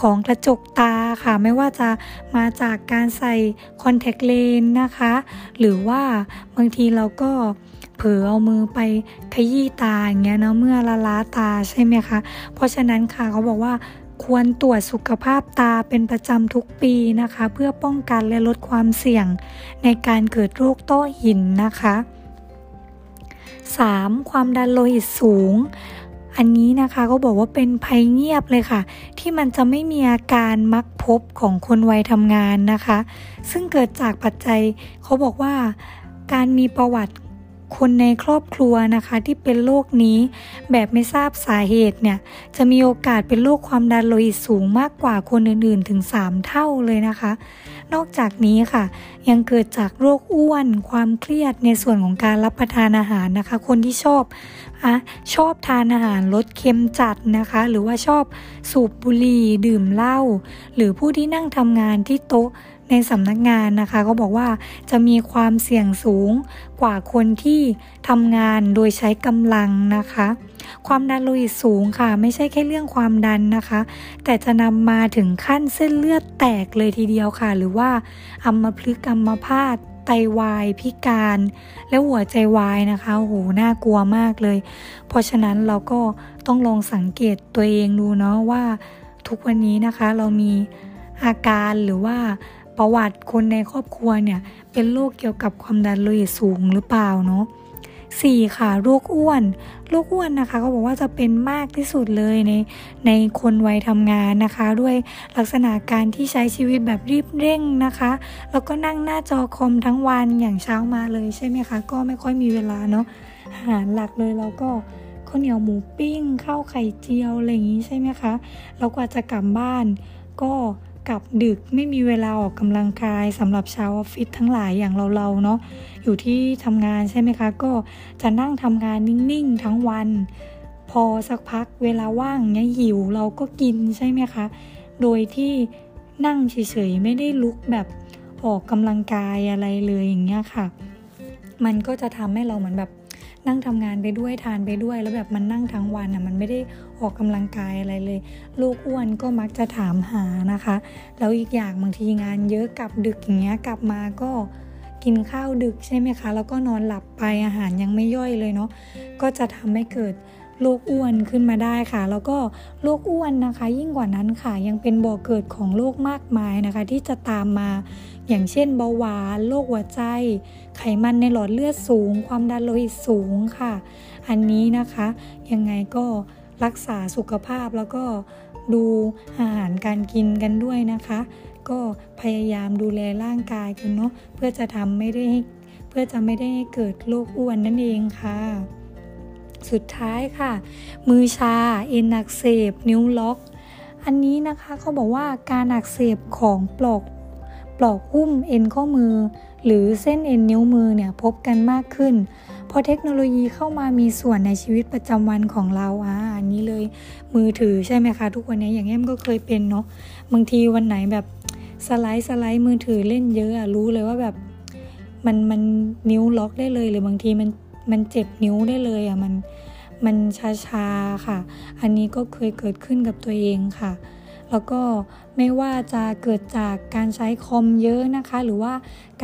ของกระจกตาค่ะ ไม่ว่าจะมาจากการใส่คอนแทคเลนส์นะคะ หรือว่าบางทีเราก็เผลอเอามือไปขยี้ตาอย่างเงี้ยเนาะเมื่อละล้าตาใช่ไหมคะ เพราะฉะนั้นค่ะเขาบอกว่า ควรตรวจสุขภาพตาเป็นประจำทุกปีนะคะ เพื่อป้องกันและลดความเสี่ยงในการเกิดโรคต้อหินนะคะ 3. ความดันโลหิตสูง อันนี้นะคะก็บอกว่าเป็นภัยเงียบเลยค่ะ ที่มันจะไม่มีอาการมักพบของคนวัยทำงานนะคะ ซึ่งเกิดจากปัจจัยเขาบอกว่าการมีประวัติ คนในครอบครัวนะคะที่เป็นโรคนี้ แบบไม่ทราบสาเหตุเนี่ยจะมีโอกาสเป็นโรคความดันโลหิตสูงมากกว่าคนอื่นๆ ถึง 3 เท่าเลยนะคะ นอกจากนี้ค่ะ ยังเกิดจากโรคอ้วน ความเครียดในส่วนของการรับประทานอาหารนะคะ คนที่ชอบอะชอบทานอาหารรสเค็มจัดนะคะ หรือว่าชอบสูบบุหรี่ดื่มเหล้าหรือผู้ที่นั่งทำงานที่โต๊ะ ในสำนักงานนะคะก็บอกว่าจะมีความเสี่ยงสูงกว่าคนที่ทำงานโดยใช้กำลังนะคะ ความดันโลหิตสูงค่ะ ไม่ใช่แค่เรื่องความดันนะคะ แต่จะนำมาถึงขั้นเส้นเลือดแตกเลยทีเดียวค่ะ หรือว่าอัมพฤกษ์อัมพาตไตวายพิการ และหัวใจวายนะคะโหน่ากลัวมากเลย เพราะฉะนั้นเราก็ต้องลองสังเกตตัวเองดูเนาะว่า ทุกวันนี้นะคะเรามีอาการหรือว่า ประวัติคนในครอบครัวเนี่ยเป็นโรคเกี่ยวกับความดันโลหิตสูงหรือเปล่าเนาะสี่ค่ะโรคอ้วนโรคอ้วนนะคะเขาบอกว่าจะเป็นมากที่สุดเลยในในคนวัยทำงานนะคะ ด้วยลักษณะการที่ใช้ชีวิตแบบรีบเร่งนะคะ แล้วก็นั่งหน้าจอคอมทั้งวันอย่างเช้ามาเลยใช่ไหมคะก็ไม่ค่อยมีเวลาเนาะอาหารหลักเลยเราก็ข้าวเหนียวหมูปิ้งข้าวไข่เจียวอะไรอย่างนี้ใช่ไหมคะแล้วกว่าจะกลับบ้านก็ กับดึกไม่มีเวลาออกกำลังกายสำหรับชาวออฟฟิศทั้งหลายอย่างเราๆเนาะอยู่ที่ทำงานใช่ไหมคะ ก็จะนั่งทำงานนิ่งๆทั้งวัน พอสักพักเวลาว่างเนี้ยหิวเราก็กินใช่ไหมคะ โดยที่นั่งเฉยๆไม่ได้ลุกแบบออกกำลังกายอะไรเลยอย่างเงี้ยค่ะ มันก็จะทำให้เราเหมือนแบบ นั่งทำงานไปด้วยทานไปด้วย แล้วแบบมันนั่งทั้งวันอะมันไม่ได้ออกกำลังกายอะไรเลย ลูกอ้วนก็มักจะถามหานะคะ แล้วอีกอย่างบางทีงานเยอะกลับดึกอย่างเงี้ยกลับมาก็กินข้าวดึกใช่ไหมคะ แล้วก็นอนหลับไปอาหารยังไม่ย่อยเลยเนาะก็จะทำให้เกิดโรคอ้วนขึ้นมาได้ค่ะ แล้วก็โรคอ้วนนะคะ ยิ่งกว่านั้นค่ะยังเป็นบ่อเกิดของโรคมากมายนะคะ ที่จะตามมาอย่างเช่นเบาหวานโรคหัวใจ ไขมันในหลอดเลือดสูง ความดันโลหิตสูงค่ะ อันนี้นะคะ ยังไงก็รักษาสุขภาพแล้วก็ดูอาหารการกินกันด้วยนะคะ ก็พยายามดูแลร่างกายกันเนาะเพื่อจะทำไม่ได้เพื่อจะไม่ได้ให้เกิดโรคอ้วนนั่นเองค่ะสุดท้ายค่ะ มือชาเอ็นอักเสบ นิ้วล็อก อันนี้นะคะเขาบอกว่าการอักเสบของปลอกปลอกหุ้มเอ็นข้อมือ หรือเส้นเอ็นนิ้วมือเนี่ยพบกันมากขึ้นพอเทคโนโลยีเข้ามามีส่วนในชีวิตประจำวันของเราอ่าอันนี้เลยมือถือใช่ไหมคะ ทุกวันนี้อย่างแอมก็เคยเป็นเนาะบางทีวันไหนแบบสไลด์สไลด์มือถือเล่นเยอะอะรู้เลยว่าแบบมันมันนิ้วล็อกได้เลยหรือบางทีมันมันเจ็บนิ้วได้เลยอะมันมันชาๆค่ะ อันนี้ก็เคยเกิดขึ้นกับตัวเองค่ะ แล้วก็ไม่ว่าจะเกิดจากการใช้คอมเยอะนะคะ หรือว่า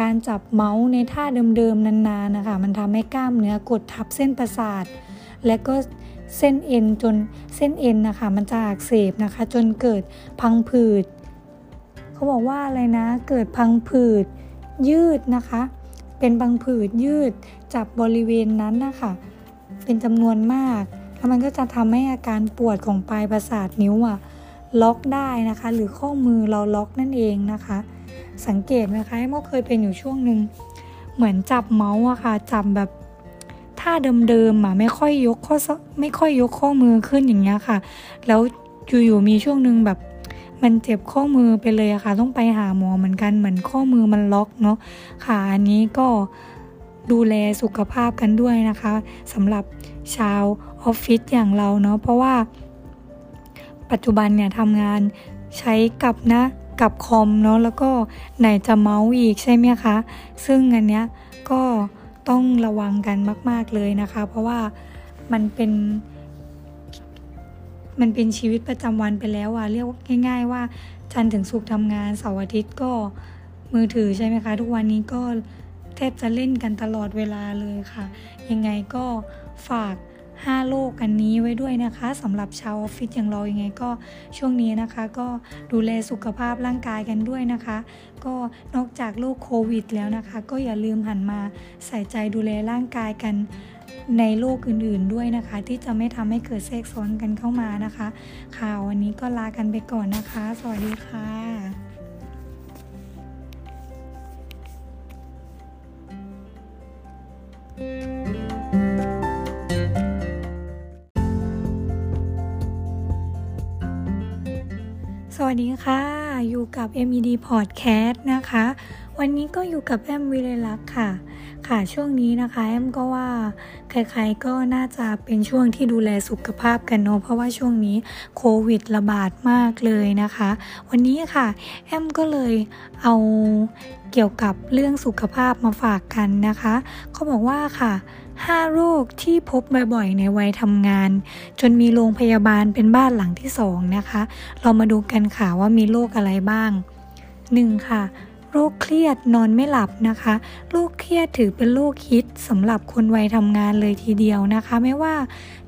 การจับเมาส์ในท่าเดิมๆนานๆนะคะ มันทำให้กล้ามเนื้อกดทับเส้นประสาท และก็เส้นเอ็นจนเส้นเอ็นนะคะ มันจะอักเสบนะคะ จนเกิดพังผืดเขาบอกว่าอะไรนะ เกิดพังผืดยืดนะคะ เป็นพังผืดยืดจับบริเวณนั้นนะคะเป็นจำนวนมากแล้วมันก็จะทำให้อาการปวดของปลายประสาทนิ้วอะ ล็อกได้นะคะ หรือข้อมือเราล็อกนั่นเองนะคะ สังเกตไหมคะโมเคยเป็นอยู่ช่วงหนึ่งเหมือนจับเมาส์อะค่ะจับแบบท่าเดิมๆอะไม่ค่อยยกข้อไม่ค่อยยกข้อมือขึ้นอย่างเงี้ยค่ะ แล้วอยู่ๆมีช่วงหนึ่งแบบมันเจ็บข้อมือไปเลยอะค่ะ ต้องไปหาหมอเหมือนกันเหมือนข้อมือมันล็อกเนาะค่ะอันนี้ก็ดูแลสุขภาพกันด้วยนะคะสำหรับชาวออฟฟิศอย่างเราเนาะเพราะว่า ปัจจุบันเนี่ยทำงานใช้กับนะกับคอมเนาะแล้วก็ไหนจะเมาส์อีกใช่ไหมคะ ซึ่งอันเนี้ยก็ต้องระวังกันมาก ๆเลยนะคะ เพราะว่ามันเป็นมันเป็นชีวิตประจำวันไปแล้วอะเรียกง่าย ๆ ว่าจันถึงสุกทำงานเสาร์อาทิตย์ก็มือถือใช่ไหมคะ ทุกวันนี้ก็แทบจะเล่นกันตลอดเวลาเลยค่ะ ยังไงก็ฝาก 5 โลกอันนี้ไว้ด้วยนะคะสำหรับชาวออฟฟิศอย่างเรายังไงก็ช่วงนี้นะคะ ก็ดูแลสุขภาพร่างกายกันด้วยนะคะ ก็นอกจากโรคโควิดแล้วนะคะ ก็อย่าลืมหันมาใส่ใจดูแลร่างกายกันในโลกอื่นๆด้วยนะคะ ที่จะไม่ทำให้เกิดแทรกซ้อนกันเข้ามานะคะ ข่าววันนี้ก็ลากันไปก่อนนะคะ สวัสดีค่ะ วัสดีค่ะ อยู่กับ MED Podcast นะคะ วันนี้ก็อยู่กับแอมวิเลลักษ์ค่ะ ค่ะช่วงนี้นะคะแอมก็ว่าใครๆก็น่าจะเป็นช่วงที่ดูแลสุขภาพกันเนาะเพราะว่าช่วงนี้โควิดระบาดมากเลยนะคะ วันนี้ค่ะแอมก็เลยเอาเกี่ยวกับเรื่องสุขภาพมาฝากกันนะคะเขาบอกว่าค่ะ 5 โรคที่พบบ่อยๆในวัยทำงาน จนมีโรงพยาบาลเป็นบ้านหลังที่2นะคะ เรามาดูกันค่ะว่ามีโรคอะไรบ้าง 1. ค่ะโรคเครียดนอนไม่หลับนะคะ โรคเครียดถือเป็นโรคฮิตสำหรับคนวัยทำงานเลยทีเดียวนะคะ ไม่ว่า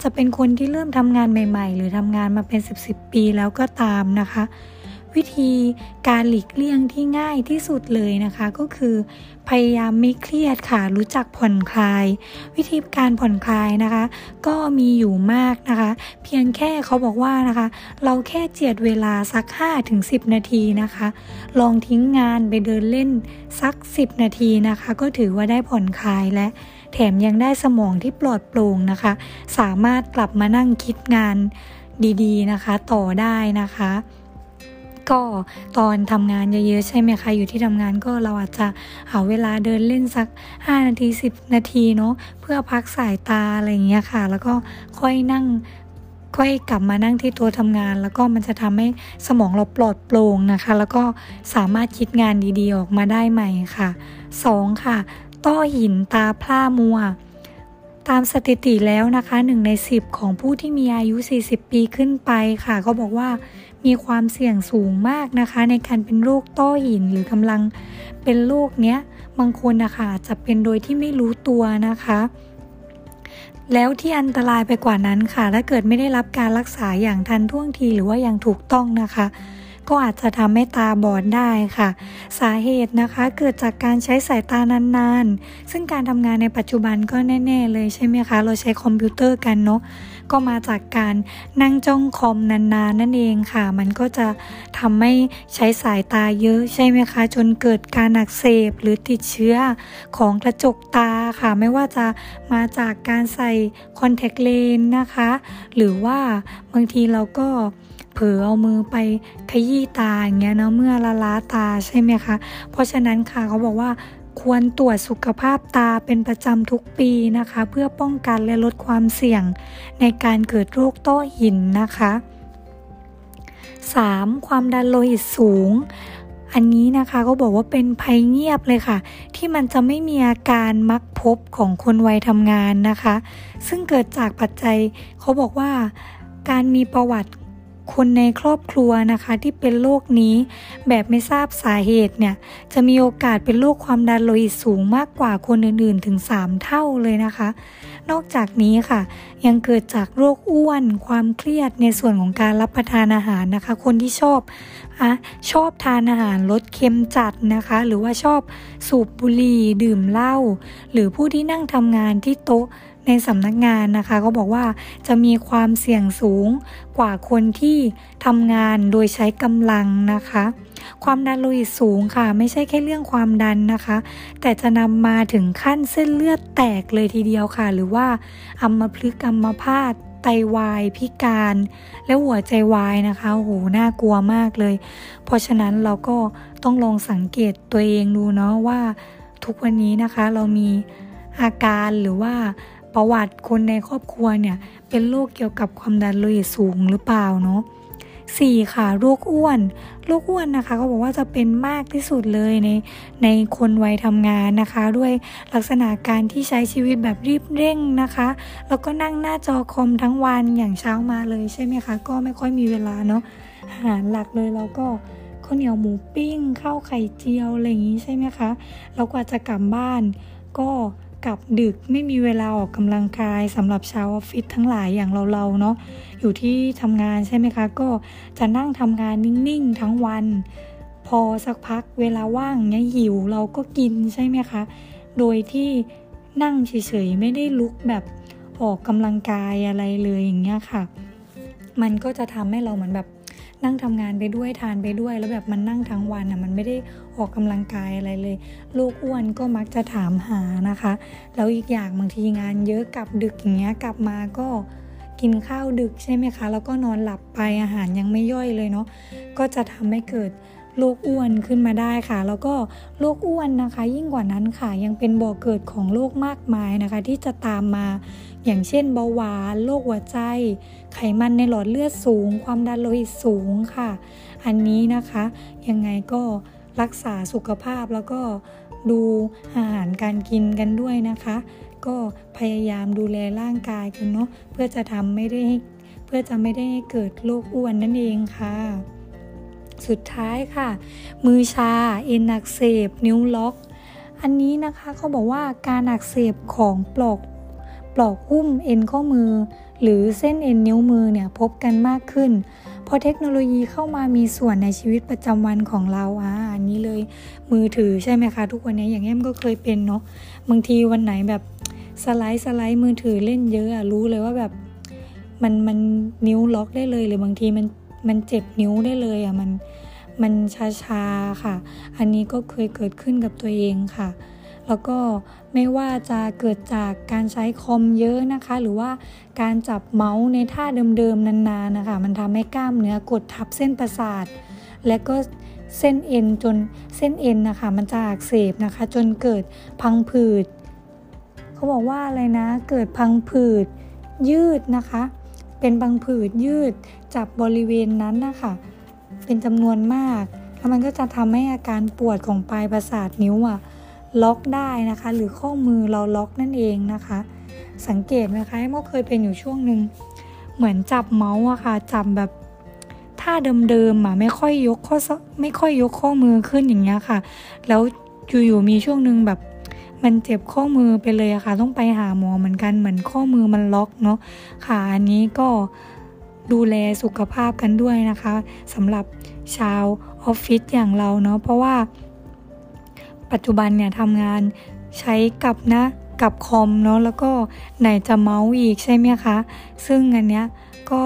จะเป็นคนที่เริ่มทำงานใหม่ ๆ หรือทำงานมาเป็น 10-10ปีแล้วก็ตามนะคะ วิธีการหลีกเลี่ยงที่ง่ายที่สุดเลยนะคะ ก็คือ พยายามไม่เครียดค่ะ รู้จักผ่อนคลาย วิธีการผ่อนคลายนะคะ ก็มีอยู่มากนะคะ เพียงแค่เขาบอกว่านะคะ เราแค่เจียดเวลาสัก 5-10 นาทีนะคะ ลองทิ้งงานไปเดินเล่นสัก 10 นาทีนะคะ ก็ถือว่าได้ผ่อนคลายและแถมยังได้สมองที่ปลอดโปร่งนะคะ สามารถกลับมานั่งคิดงานดีๆนะคะ ต่อได้นะคะ ก็ตอนทำงานเยอะๆใช่ไหมคะอยู่ที่ทำงานก็เราอาจจะหาเวลาเดินเล่นสัก 5 นาที 10 นาทีเนาะเพื่อพักสายตาอะไรอย่างเงี้ยค่ะ แล้วก็ค่อยนั่งค่อยกลับมานั่งที่ตัวทำงาน แล้วก็มันจะทำให้สมองเราปลอดโปร่งนะคะ แล้วก็สามารถคิดงานดีๆออกมาได้ใหม่ค่ะ 2. ค่ะ ต้อหินตาพร่ามัว ตามสถิติแล้วนะคะ 1 ใน 10 ของผู้ที่มีอายุ 40 ปีขึ้นไปค่ะเขาบอกว่า มีความเสี่ยงสูงมากนะคะ ในการเป็นโรคต้อหินหรือกำลังเป็นโรคเนี้ยบางคนนะคะจะเป็นโดยที่ไม่รู้ตัวนะคะ แล้วที่อันตรายไปกว่านั้นค่ะ ถ้าเกิดไม่ได้รับการรักษาอย่างทันท่วงทีหรือว่าอย่างถูกต้องนะคะก็อาจจะทำให้ตาบอดได้ค่ะ สาเหตุนะคะเกิดจากการใช้สายตานานๆ ซึ่งการทำงานในปัจจุบันก็แน่ ๆ เลยใช่ไหมคะ เราใช้คอมพิวเตอร์กันเนาะ ก็มาจากการนั่งจ้องคอมนานๆนั่นเองค่ะ มันก็จะทำให้ใช้สายตาเยอะใช่ไหมคะ จนเกิดการอักเสบหรือติดเชื้อของกระจกตาค่ะ ไม่ว่าจะมาจากการใส่คอนแทคเลนส์นะคะ หรือว่าบางทีเราก็เผลอเอามือไปขยี้ตาอย่างเงี้ยเนาะเมื่อละล้าตาใช่ไหมคะ เพราะฉะนั้นค่ะเขาบอกว่า ควรตรวจสุขภาพตาเป็นประจำทุกปีนะคะ เพื่อป้องกันและลดความเสี่ยงในการเกิดโรคต้อหินนะคะ 3. ความดันโลหิตสูง อันนี้นะคะก็บอกว่าเป็นภัยเงียบเลยค่ะ ที่มันจะไม่มีอาการมักพบของคนวัยทำงานนะคะ ซึ่งเกิดจากปัจจัยเขาบอกว่าการมีประวัติ คนในครอบครัวนะคะที่เป็นโรคนี้ แบบไม่ทราบสาเหตุเนี่ยจะมีโอกาสเป็นโรคความดันโลหิตสูงมากกว่าคนอื่นๆ ถึง 3 เท่าเลยนะคะ นอกจากนี้ค่ะ ยังเกิดจากโรคอ้วน ความเครียดในส่วนของการรับประทานอาหารนะคะ คนที่ชอบอะชอบทานอาหารรสเค็มจัดนะคะ หรือว่าชอบสูบบุหรี่ดื่มเหล้าหรือผู้ที่นั่งทำงานที่โต๊ะ ในสำนักงานนะคะก็บอกว่าจะมีความเสี่ยงสูงกว่าคนที่ทำงานโดยใช้กำลังนะคะ ความดันโลหิตสูงค่ะ ไม่ใช่แค่เรื่องความดันนะคะ แต่จะนำมาถึงขั้นเส้นเลือดแตกเลยทีเดียวค่ะ หรือว่าอัมพฤกษ์อัมพาตไตวายพิการ และหัวใจวายนะคะโหน่ากลัวมากเลย เพราะฉะนั้นเราก็ต้องลองสังเกตตัวเองดูเนาะว่า ทุกวันนี้นะคะเรามีอาการหรือว่า ประวัติคนในครอบครัวเนี่ยเป็นโรคเกี่ยวกับความดันโลหิตสูงหรือเปล่าเนาะสี่ค่ะโรคอ้วนโรคอ้วนนะคะเขาบอกว่าจะเป็นมากที่สุดเลยในในคนวัยทำงานนะคะ ด้วยลักษณะการที่ใช้ชีวิตแบบรีบเร่งนะคะ แล้วก็นั่งหน้าจอคอมทั้งวันอย่างเช้ามาเลยใช่ไหมคะก็ไม่ค่อยมีเวลาเนาะอาหารหลักเลยเราก็ข้าวเหนียวหมูปิ้งข้าวไข่เจียวอะไรอย่างนี้ใช่ไหมคะแล้วกว่าจะกลับบ้านก็ กลับดึกไม่มีเวลาออกกำลังกายสำหรับชาวออฟฟิศทั้งหลายอย่างเราๆเนาะอยู่ที่ทำงานใช่ไหมคะ ก็จะนั่งทำงานนิ่งๆ ทั้งวัน พอสักพักเวลาว่างเนี้ยหิวเราก็กินใช่ไหมคะ โดยที่นั่งเฉยๆ ไม่ได้ลุกแบบออกกำลังกายอะไรเลยอย่างเงี้ยค่ะ มันก็จะทำให้เราเหมือนแบบ นั่งทำงานไปด้วยทานไปด้วย แล้วแบบมันนั่งทั้งวันอะมันไม่ได้ออกกำลังกายอะไรเลย ลูกอ้วนก็มักจะถามหานะคะ แล้วอีกอย่างบางทีงานเยอะกลับดึกอย่างเงี้ยกลับมาก็กินข้าวดึกใช่ไหมคะ แล้วก็นอนหลับไปอาหารยังไม่ย่อยเลยเนาะก็จะทำให้เกิดโรคอ้วนขึ้นมาได้ค่ะ แล้วก็โรคอ้วนนะคะ ยิ่งกว่านั้นค่ะ ยังเป็นบ่อเกิดของโรคมากมายนะคะ ที่จะตามมาอย่างเช่นเบาหวานโรคหัวใจ ไขมันในหลอดเลือดสูง ความดันโลหิตสูงค่ะ อันนี้นะคะ ยังไงก็รักษาสุขภาพแล้วก็ดูอาหารการกินกันด้วยนะคะ ก็พยายามดูแลร่างกายกันเนาะเพื่อจะทำไม่ได้เพื่อจะไม่ได้เกิดโรคอ้วนนั่นเองค่ะสุดท้ายค่ะ มือชา เอ็นอักเสบ นิ้วล็อก อันนี้นะคะเขาบอกว่าการอักเสบของปลอก ลอกหุ้มเอ็นข้อมือ หรือเส้นเอ็นนิ้วมือเนี่ยพบกันมากขึ้นพอเทคโนโลยีเข้ามามีส่วนในชีวิตประจำวันของเราอ่าอันนี้เลยมือถือใช่ไหมคะ ทุกวันนี้อย่างแอมก็เคยเป็นเนาะบางทีวันไหนแบบสไลด์สไลด์มือถือเล่นเยอะอะรู้เลยว่าแบบมันมันนิ้วล็อกได้เลยหรือบางทีมันมันเจ็บนิ้วได้เลยอะมันมันชาๆค่ะ อันนี้ก็เคยเกิดขึ้นกับตัวเองค่ะ แล้วก็ไม่ว่าจะเกิดจากการใช้คอมเยอะนะคะ หรือว่าการจับเมาส์ในท่าเดิมๆนานๆนะคะ มันทำให้กล้ามเนื้อกดทับเส้นประสาท และก็เส้นเอ็นจนเส้นเอ็นนะคะ มันจะอักเสบนะคะ จนเกิดพังผืดเขาบอกว่าอะไรนะ เกิดพังผืดยืดนะคะ เป็นพังผืดยืดจับบริเวณนั้นนะคะเป็นจำนวนมากแล้วมันก็จะทำให้อาการปวดของปลายประสาทนิ้วอะ ล็อกได้นะคะ หรือข้อมือเราล็อกนั่นเองนะคะ สังเกตไหมคะเมื่อเคยเป็นอยู่ช่วงหนึ่งเหมือนจับเมาส์อะค่ะจับแบบท่าเดิมๆอะไม่ค่อยยกข้อไม่ค่อยยกข้อมือขึ้นอย่างเงี้ยค่ะ แล้วอยู่ๆมีช่วงหนึ่งแบบมันเจ็บข้อมือไปเลยอะค่ะ ต้องไปหาหมอเหมือนกันเหมือนข้อมือมันล็อกเนาะค่ะอันนี้ก็ดูแลสุขภาพกันด้วยนะคะสำหรับชาวออฟฟิศอย่างเราเนาะเพราะว่า ปัจจุบันเนี่ยทำงานใช้กับนะกับคอมเนาะแล้วก็ไหนจะเมาส์อีกใช่ไหมคะ ซึ่งอันเนี้ยก็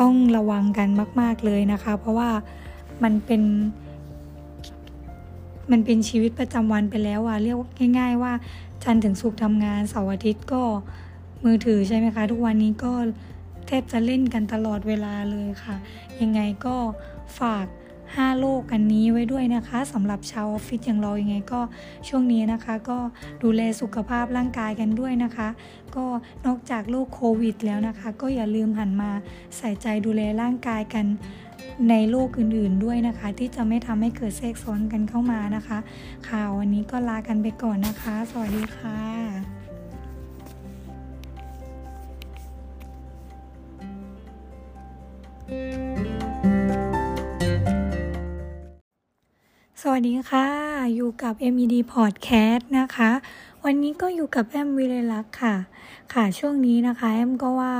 ต้องระวังกันมาก ๆเลยนะคะ เพราะว่ามันเป็นมันเป็นชีวิตประจำวันไปแล้วอะเรียกง่าย ๆ ว่าจันถึงสุกทำงานเสาร์อาทิตย์ก็มือถือใช่ไหมคะ ทุกวันนี้ก็แทบจะเล่นกันตลอดเวลาเลยค่ะ ยังไงก็ฝาก 5โรคกันนี้ไว้ด้วยนะคะสำหรับชาวออฟฟิศอย่างเรายังไงก็ช่วงนี้นะคะ ก็ดูแลสุขภาพร่างกายกันด้วยนะคะ ก็นอกจากโรคโควิด แล้วนะคะ ก็อย่าลืมหันมาใส่ใจดูแลร่างกายกันในโลกอื่นๆด้วยนะคะ ที่จะไม่ทำให้เกิดแทรกซ้อนกันเข้ามานะคะข่าววันนี้ก็ลากันไปก่อนนะคะ สวัสดีค่ะ สวัสดีค่ะ อยู่กับ MED Podcast นะคะ วันนี้ก็อยู่กับแอมวิเลลักค่ะ ค่ะช่วงนี้นะคะแอมก็ว่า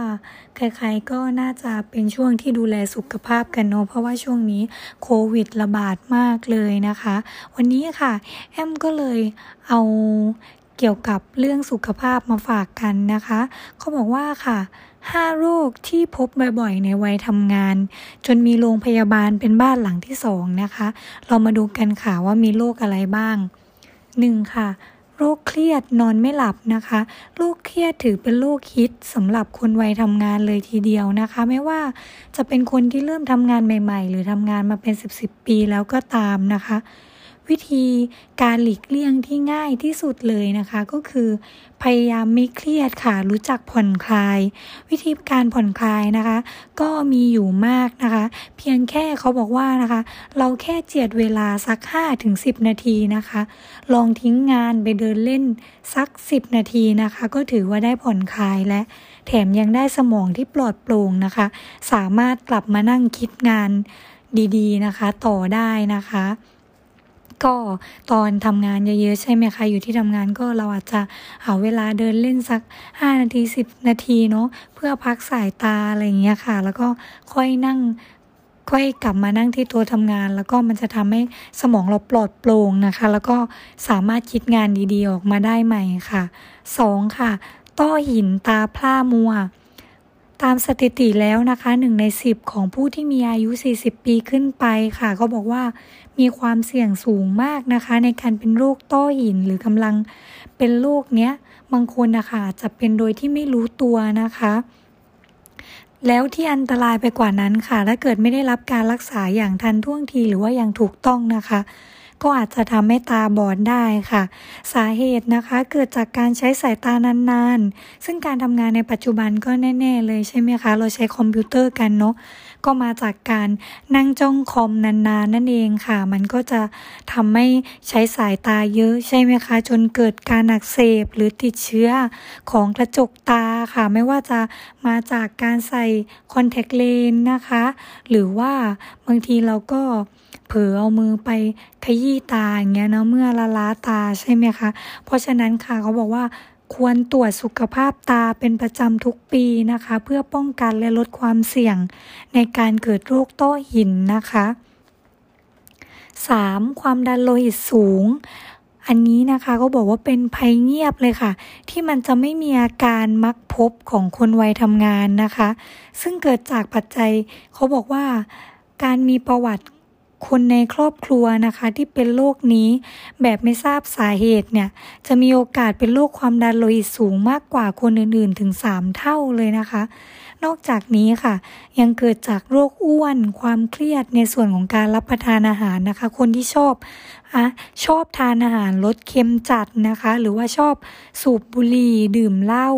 ใครๆก็น่าจะเป็นช่วงที่ดูแลสุขภาพกันเนาะเพราะว่าช่วงนี้โควิดระบาดมากเลยนะคะ วันนี้ค่ะแอมก็เลยเอาเกี่ยวกับเรื่องสุขภาพมาฝากกันนะคะเขาบอกว่าค่ะ 5 โรคที่พบบ่อยๆ ในวัยทำงาน จนมีโรงพยาบาลเป็นบ้านหลังที่สองนะคะ เรามาดูกันค่ะว่ามีโรคอะไรบ้าง 1. ค่ะ โรคเครียดนอนไม่หลับนะคะ โรคเครียดถือเป็นโรคฮิตสำหรับคนวัยทำงานเลยทีเดียวนะคะ ไม่ว่าจะเป็นคนที่เริ่มทำงานใหม่ ๆ หรือทำงานมาเป็น 10-10ปีแล้วก็ตามนะคะ วิธีการหลีกเลี่ยงที่ง่ายที่สุดเลยนะคะ ก็คือ พยายามไม่เครียดค่ะ รู้จักผ่อนคลาย วิธีการผ่อนคลายนะคะ ก็มีอยู่มากนะคะ เพียงแค่เขาบอกว่านะคะ เราแค่เจียดเวลาสัก5ถึง10 นาทีนะคะ ลองทิ้งงานไปเดินเล่นสัก 10 นาทีนะคะ ก็ถือว่าได้ผ่อนคลายและแถมยังได้สมองที่ปลอดโปร่งนะคะ สามารถกลับมานั่งคิดงานดีๆนะคะ ต่อได้นะคะ ก็ตอนทำงานเยอะๆใช่ไหมคะอยู่ที่ทำงานก็เราอาจจะหาเวลาเดินเล่นสัก 5 นาที 10 นาทีเนาะเพื่อพักสายตาอะไรอย่างเงี้ยค่ะ แล้วก็ค่อยนั่งค่อยกลับมานั่งที่ตัวทำงาน แล้วก็มันจะทำให้สมองเราปลอดโปร่งนะคะ แล้วก็สามารถคิดงานดีๆออกมาได้ใหม่ค่ะ 2. ค่ะ ต้อหินตาพร่ามัวตามสถิติแล้วนะคะหนึ่งในสิบของผู้ที่มีอายุ 40 ปีขึ้นไปค่ะ ก็บอกว่า มีความเสี่ยงสูงมากนะคะ ในการเป็นโรคต้อหินหรือกำลังเป็นโรคเนี้ยบางคนนะคะจะเป็นโดยที่ไม่รู้ตัวนะคะแล้วที่อันตรายไปกว่านั้นค่ะ ถ้าเกิดไม่ได้รับการรักษาอย่างทันท่วงทีหรือว่าอย่างถูกต้องนะคะ ก็อาจจะทำให้ตาบอดได้ค่ะ สาเหตุนะคะเกิดจากการใช้สายตานานๆ ซึ่งการทำงานในปัจจุบันก็แน่ ๆ เลยใช่ไหมคะ เราใช้คอมพิวเตอร์กันเนาะ ก็มาจากการนั่งจ้องคอมนานๆนั่นเองค่ะ มันก็จะทำให้ใช้สายตาเยอะใช่ไหมคะ จนเกิดการอักเสบหรือติดเชื้อของกระจกตาค่ะ ไม่ว่าจะมาจากการใส่คอนแทคเลนส์นะคะ หรือว่าบางทีเราก็เผลอเอามือไปขยี้ตาอย่างเงี้ยเนาะเมื่อละล้าตาใช่ไหมคะ เพราะฉะนั้นค่ะเขาบอกว่า ควรตรวจสุขภาพตาเป็นประจำทุกปีนะคะ เพื่อป้องกันและลดความเสี่ยงในการเกิดโรคต้อหินนะคะ 3. ความดันโลหิตสูง อันนี้นะคะก็บอกว่าเป็นภัยเงียบเลยค่ะ ที่มันจะไม่มีอาการมักพบของคนวัยทำงานนะคะ ซึ่งเกิดจากปัจจัยเขาบอกว่าการมีประวัติ คนในครอบครัวนะคะที่เป็นโรคนี้ แบบไม่ทราบสาเหตุเนี่ยจะมีโอกาสเป็นโรคความดันโลหิตสูงมากกว่าคนอื่นๆ ถึง 3 เท่าเลยนะคะ นอกจากนี้ค่ะ ยังเกิดจากโรคอ้วน ความเครียดในส่วนของการรับประทานอาหารนะคะ คนที่ชอบอะชอบทานอาหารรสเค็มจัดนะคะ หรือว่าชอบสูบบุหรี่ดื่มเหล้า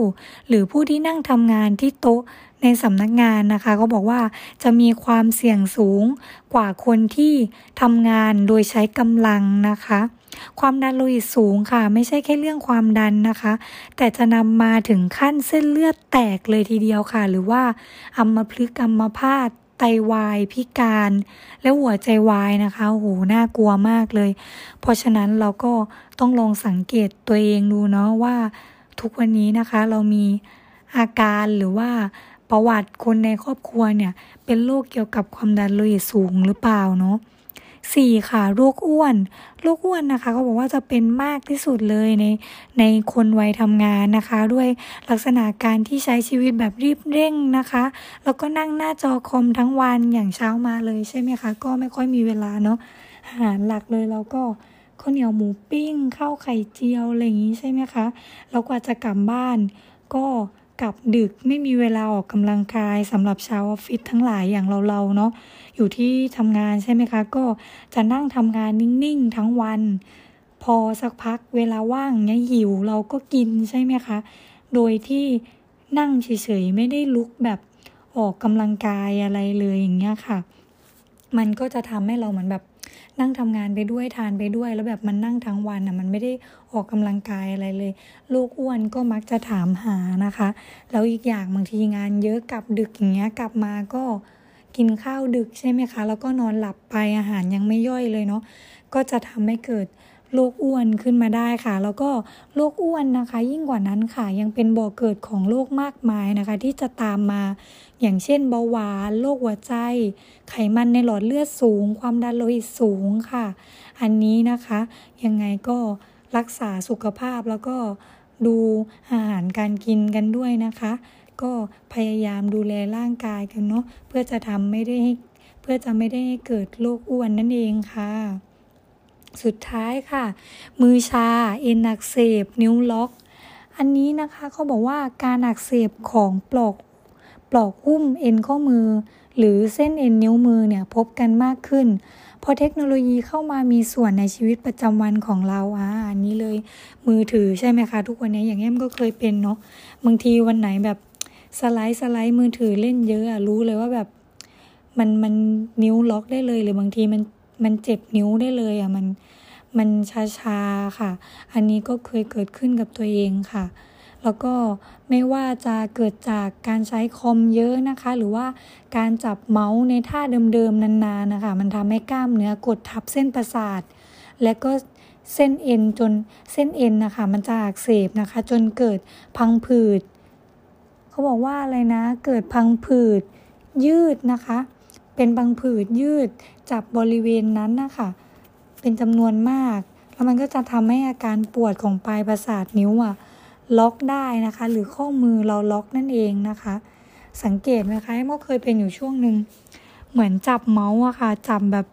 หรือผู้ที่นั่งทำงานที่โต๊ะ ในสำนักงานนะคะก็บอกว่าจะมีความเสี่ยงสูงกว่าคนที่ทำงานโดยใช้กำลังนะคะ ความดันโลหิตสูงค่ะ ไม่ใช่แค่เรื่องความดันนะคะ แต่จะนำมาถึงขั้นเส้นเลือดแตกเลยทีเดียวค่ะ หรือว่าอัมพฤกษ์อัมพาตไตวายพิการ และหัวใจวายนะคะโอ้โหน่ากลัวมากเลย เพราะฉะนั้นเราก็ต้องลองสังเกตตัวเองดูเนาะว่าทุกวันนี้นะคะเรามีอาการหรือว่า ประวัติคนในครอบครัวเนี่ย เป็นโรคเกี่ยวกับความดันโลหิตสูงหรือเปล่าเนาะสี่ค่ะโรคอ้วนโรคอ้วนนะคะเขาบอกว่าจะเป็นมากที่สุดเลยในในคนวัยทำงานนะคะ ด้วยลักษณะการที่ใช้ชีวิตแบบรีบเร่งนะคะ แล้วก็นั่งหน้าจอคอมทั้งวันอย่างเช้ามาเลยใช่ไหมคะ ก็ไม่ค่อยมีเวลาเนาะอาหารหลักเลยแล้วก็ข้าวเหนียวหมูปิ้งข้าวไข่เจียวอะไรอย่างนี้ใช่ไหมคะแล้วกว่าจะกลับบ้านก็ กลับดึกไม่มีเวลาออกกำลังกายสำหรับชาวออฟฟิศทั้งหลายอย่างเราๆเนาะอยู่ที่ทำงานใช่ไหมคะ ก็จะนั่งทำงานนิ่งๆทั้งวัน พอสักพักเวลาว่างเนี้ยหิวเราก็กินใช่ไหมคะ โดยที่นั่งเฉยๆไม่ได้ลุกแบบออกกำลังกายอะไรเลยอย่างเงี้ยค่ะ มันก็จะทำให้เราเหมือนแบบ นั่งทำงานไปด้วยทานไปด้วย แล้วแบบมันนั่งทั้งวันอะมันไม่ได้ออกกำลังกายอะไรเลย ลูกอ้วนก็มักจะถามหานะคะ แล้วอีกอย่างบางทีงานเยอะกลับดึกอย่างเงี้ยกลับมาก็กินข้าวดึกใช่ไหมคะ แล้วก็นอนหลับไปอาหารยังไม่ย่อยเลยเนาะก็จะทำให้เกิด โรคอ้วนขึ้นมาได้ค่ะ แล้วก็โรคอ้วนนะคะ ยิ่งกว่านั้นค่ะ ยังเป็นบ่อเกิดของโรคมากมายนะคะ ที่จะตามมา อย่างเช่นเบาหวานโรคหัวใจ ไขมันในหลอดเลือดสูง ความดันโลหิตสูงค่ะ อันนี้นะคะ ยังไงก็รักษาสุขภาพแล้วก็ดูอาหารการกินกันด้วยนะคะ ก็พยายามดูแลร่างกายกันเนาะเพื่อจะทำไม่ได้ให้เพื่อจะไม่ได้ให้เกิดโรคอ้วนนั่นเองค่ะ สุดท้ายค่ะ มือชา เอ็นอักเสบ นิ้วล็อก อันนี้นะคะเขาบอกว่าการอักเสบของปลอกปลอกหุ้มเอ็นข้อมือ หรือเส้นเอ็นนิ้วมือเนี่ยพบกันมากขึ้นพอเทคโนโลยีเข้ามามีส่วนในชีวิตประจำวันของเราอ่าอันนี้เลยมือถือใช่ไหมคะ ทุกวันนี้อย่างเงี้ยก็เคยเป็นเนาะบางทีวันไหนแบบสไลด์สไลด์มือถือเล่นเยอะอะรู้เลยว่าแบบ มันมันนิ้วล็อกได้เลยหรือบางทีมัน มันเจ็บนิ้วได้เลยอะมันมันชาๆค่ะ อันนี้ก็เคยเกิดขึ้นกับตัวเองค่ะ แล้วก็ไม่ว่าจะเกิดจากการใช้คอมเยอะนะคะ หรือว่าการจับเมาส์ในท่าเดิมๆนานๆนะคะ มันทำให้กล้ามเนื้อกดทับเส้นประสาท และก็เส้นเอ็นจนเส้นเอ็นนะคะ มันจะอักเสบนะคะ จนเกิดพังผืด เขาบอกว่าอะไรนะ เกิดพังผืดยืดนะคะ เป็นบางผืดยืด จับบริเวณนั้นนะคะเป็นจำนวนมาก แล้วมันก็จะทำให้อาการปวดของปลายประสาทนิ้วอะล็อกได้นะคะ หรือข้อมือเราล็อกนั่นเองนะคะ สังเกตไหมคะเมื่อเคยเป็นอยู่ช่วงหนึ่งเหมือนจับเมาส์อะค่ะจับแบบ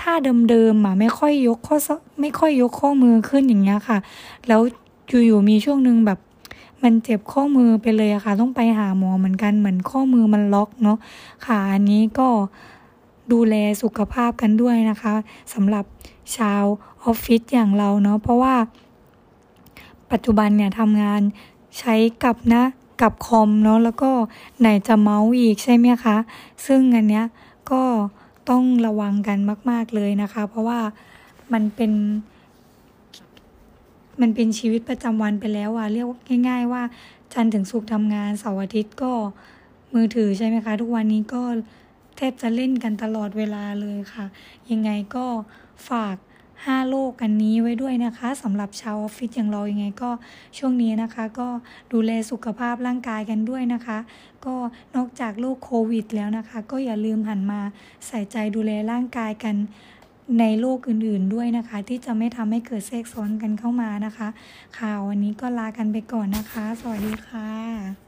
ท่าเดิมๆอะไม่ค่อยยกข้อไม่ค่อยยกข้อมือขึ้นอย่างเงี้ยค่ะ แล้วอยู่ๆมีช่วงหนึ่งแบบมันเจ็บข้อมือไปเลยอะค่ะ ต้องไปหาหมอเหมือนกันเหมือนข้อมือมันล็อกเนาะค่ะอันนี้ก็ ดูแลสุขภาพกันด้วยนะคะสำหรับชาวออฟฟิศอย่างเราเนาะเพราะว่า ปัจจุบันเนี่ยทำงานใช้กับนะกับคอมเนาะแล้วก็ไหนจะเมาส์อีกใช่ไหมคะ ซึ่งอันเนี้ยก็ต้องระวังกันมาก ๆเลยนะคะ เพราะว่ามันเป็น มันเป็นชีวิตประจำวันไปแล้วอะเรียกง่าย ๆ ว่าจันถึงสุกทำงานเสาร์อาทิตย์ก็มือถือใช่ไหมคะ ทุกวันนี้ก็ แทบจะเล่นกันตลอดเวลาเลยค่ะ ยังไงก็ฝากห้าโลกกันนี้ไว้ด้วยนะคะสำหรับชาวออฟฟิศอย่างเรายังไงก็ช่วงนี้นะคะ ก็ดูแลสุขภาพร่างกายกันด้วยนะคะ ก็นอกจากโรคโควิดแล้วนะคะ ก็อย่าลืมหันมาใส่ใจดูแลร่างกายกันในโลกอื่นๆด้วยนะคะ ที่จะไม่ทำให้เกิดแทรกซ้อนกันเข้ามานะคะ ข่าววันนี้ก็ลากันไปก่อนนะคะ สวัสดีค่ะ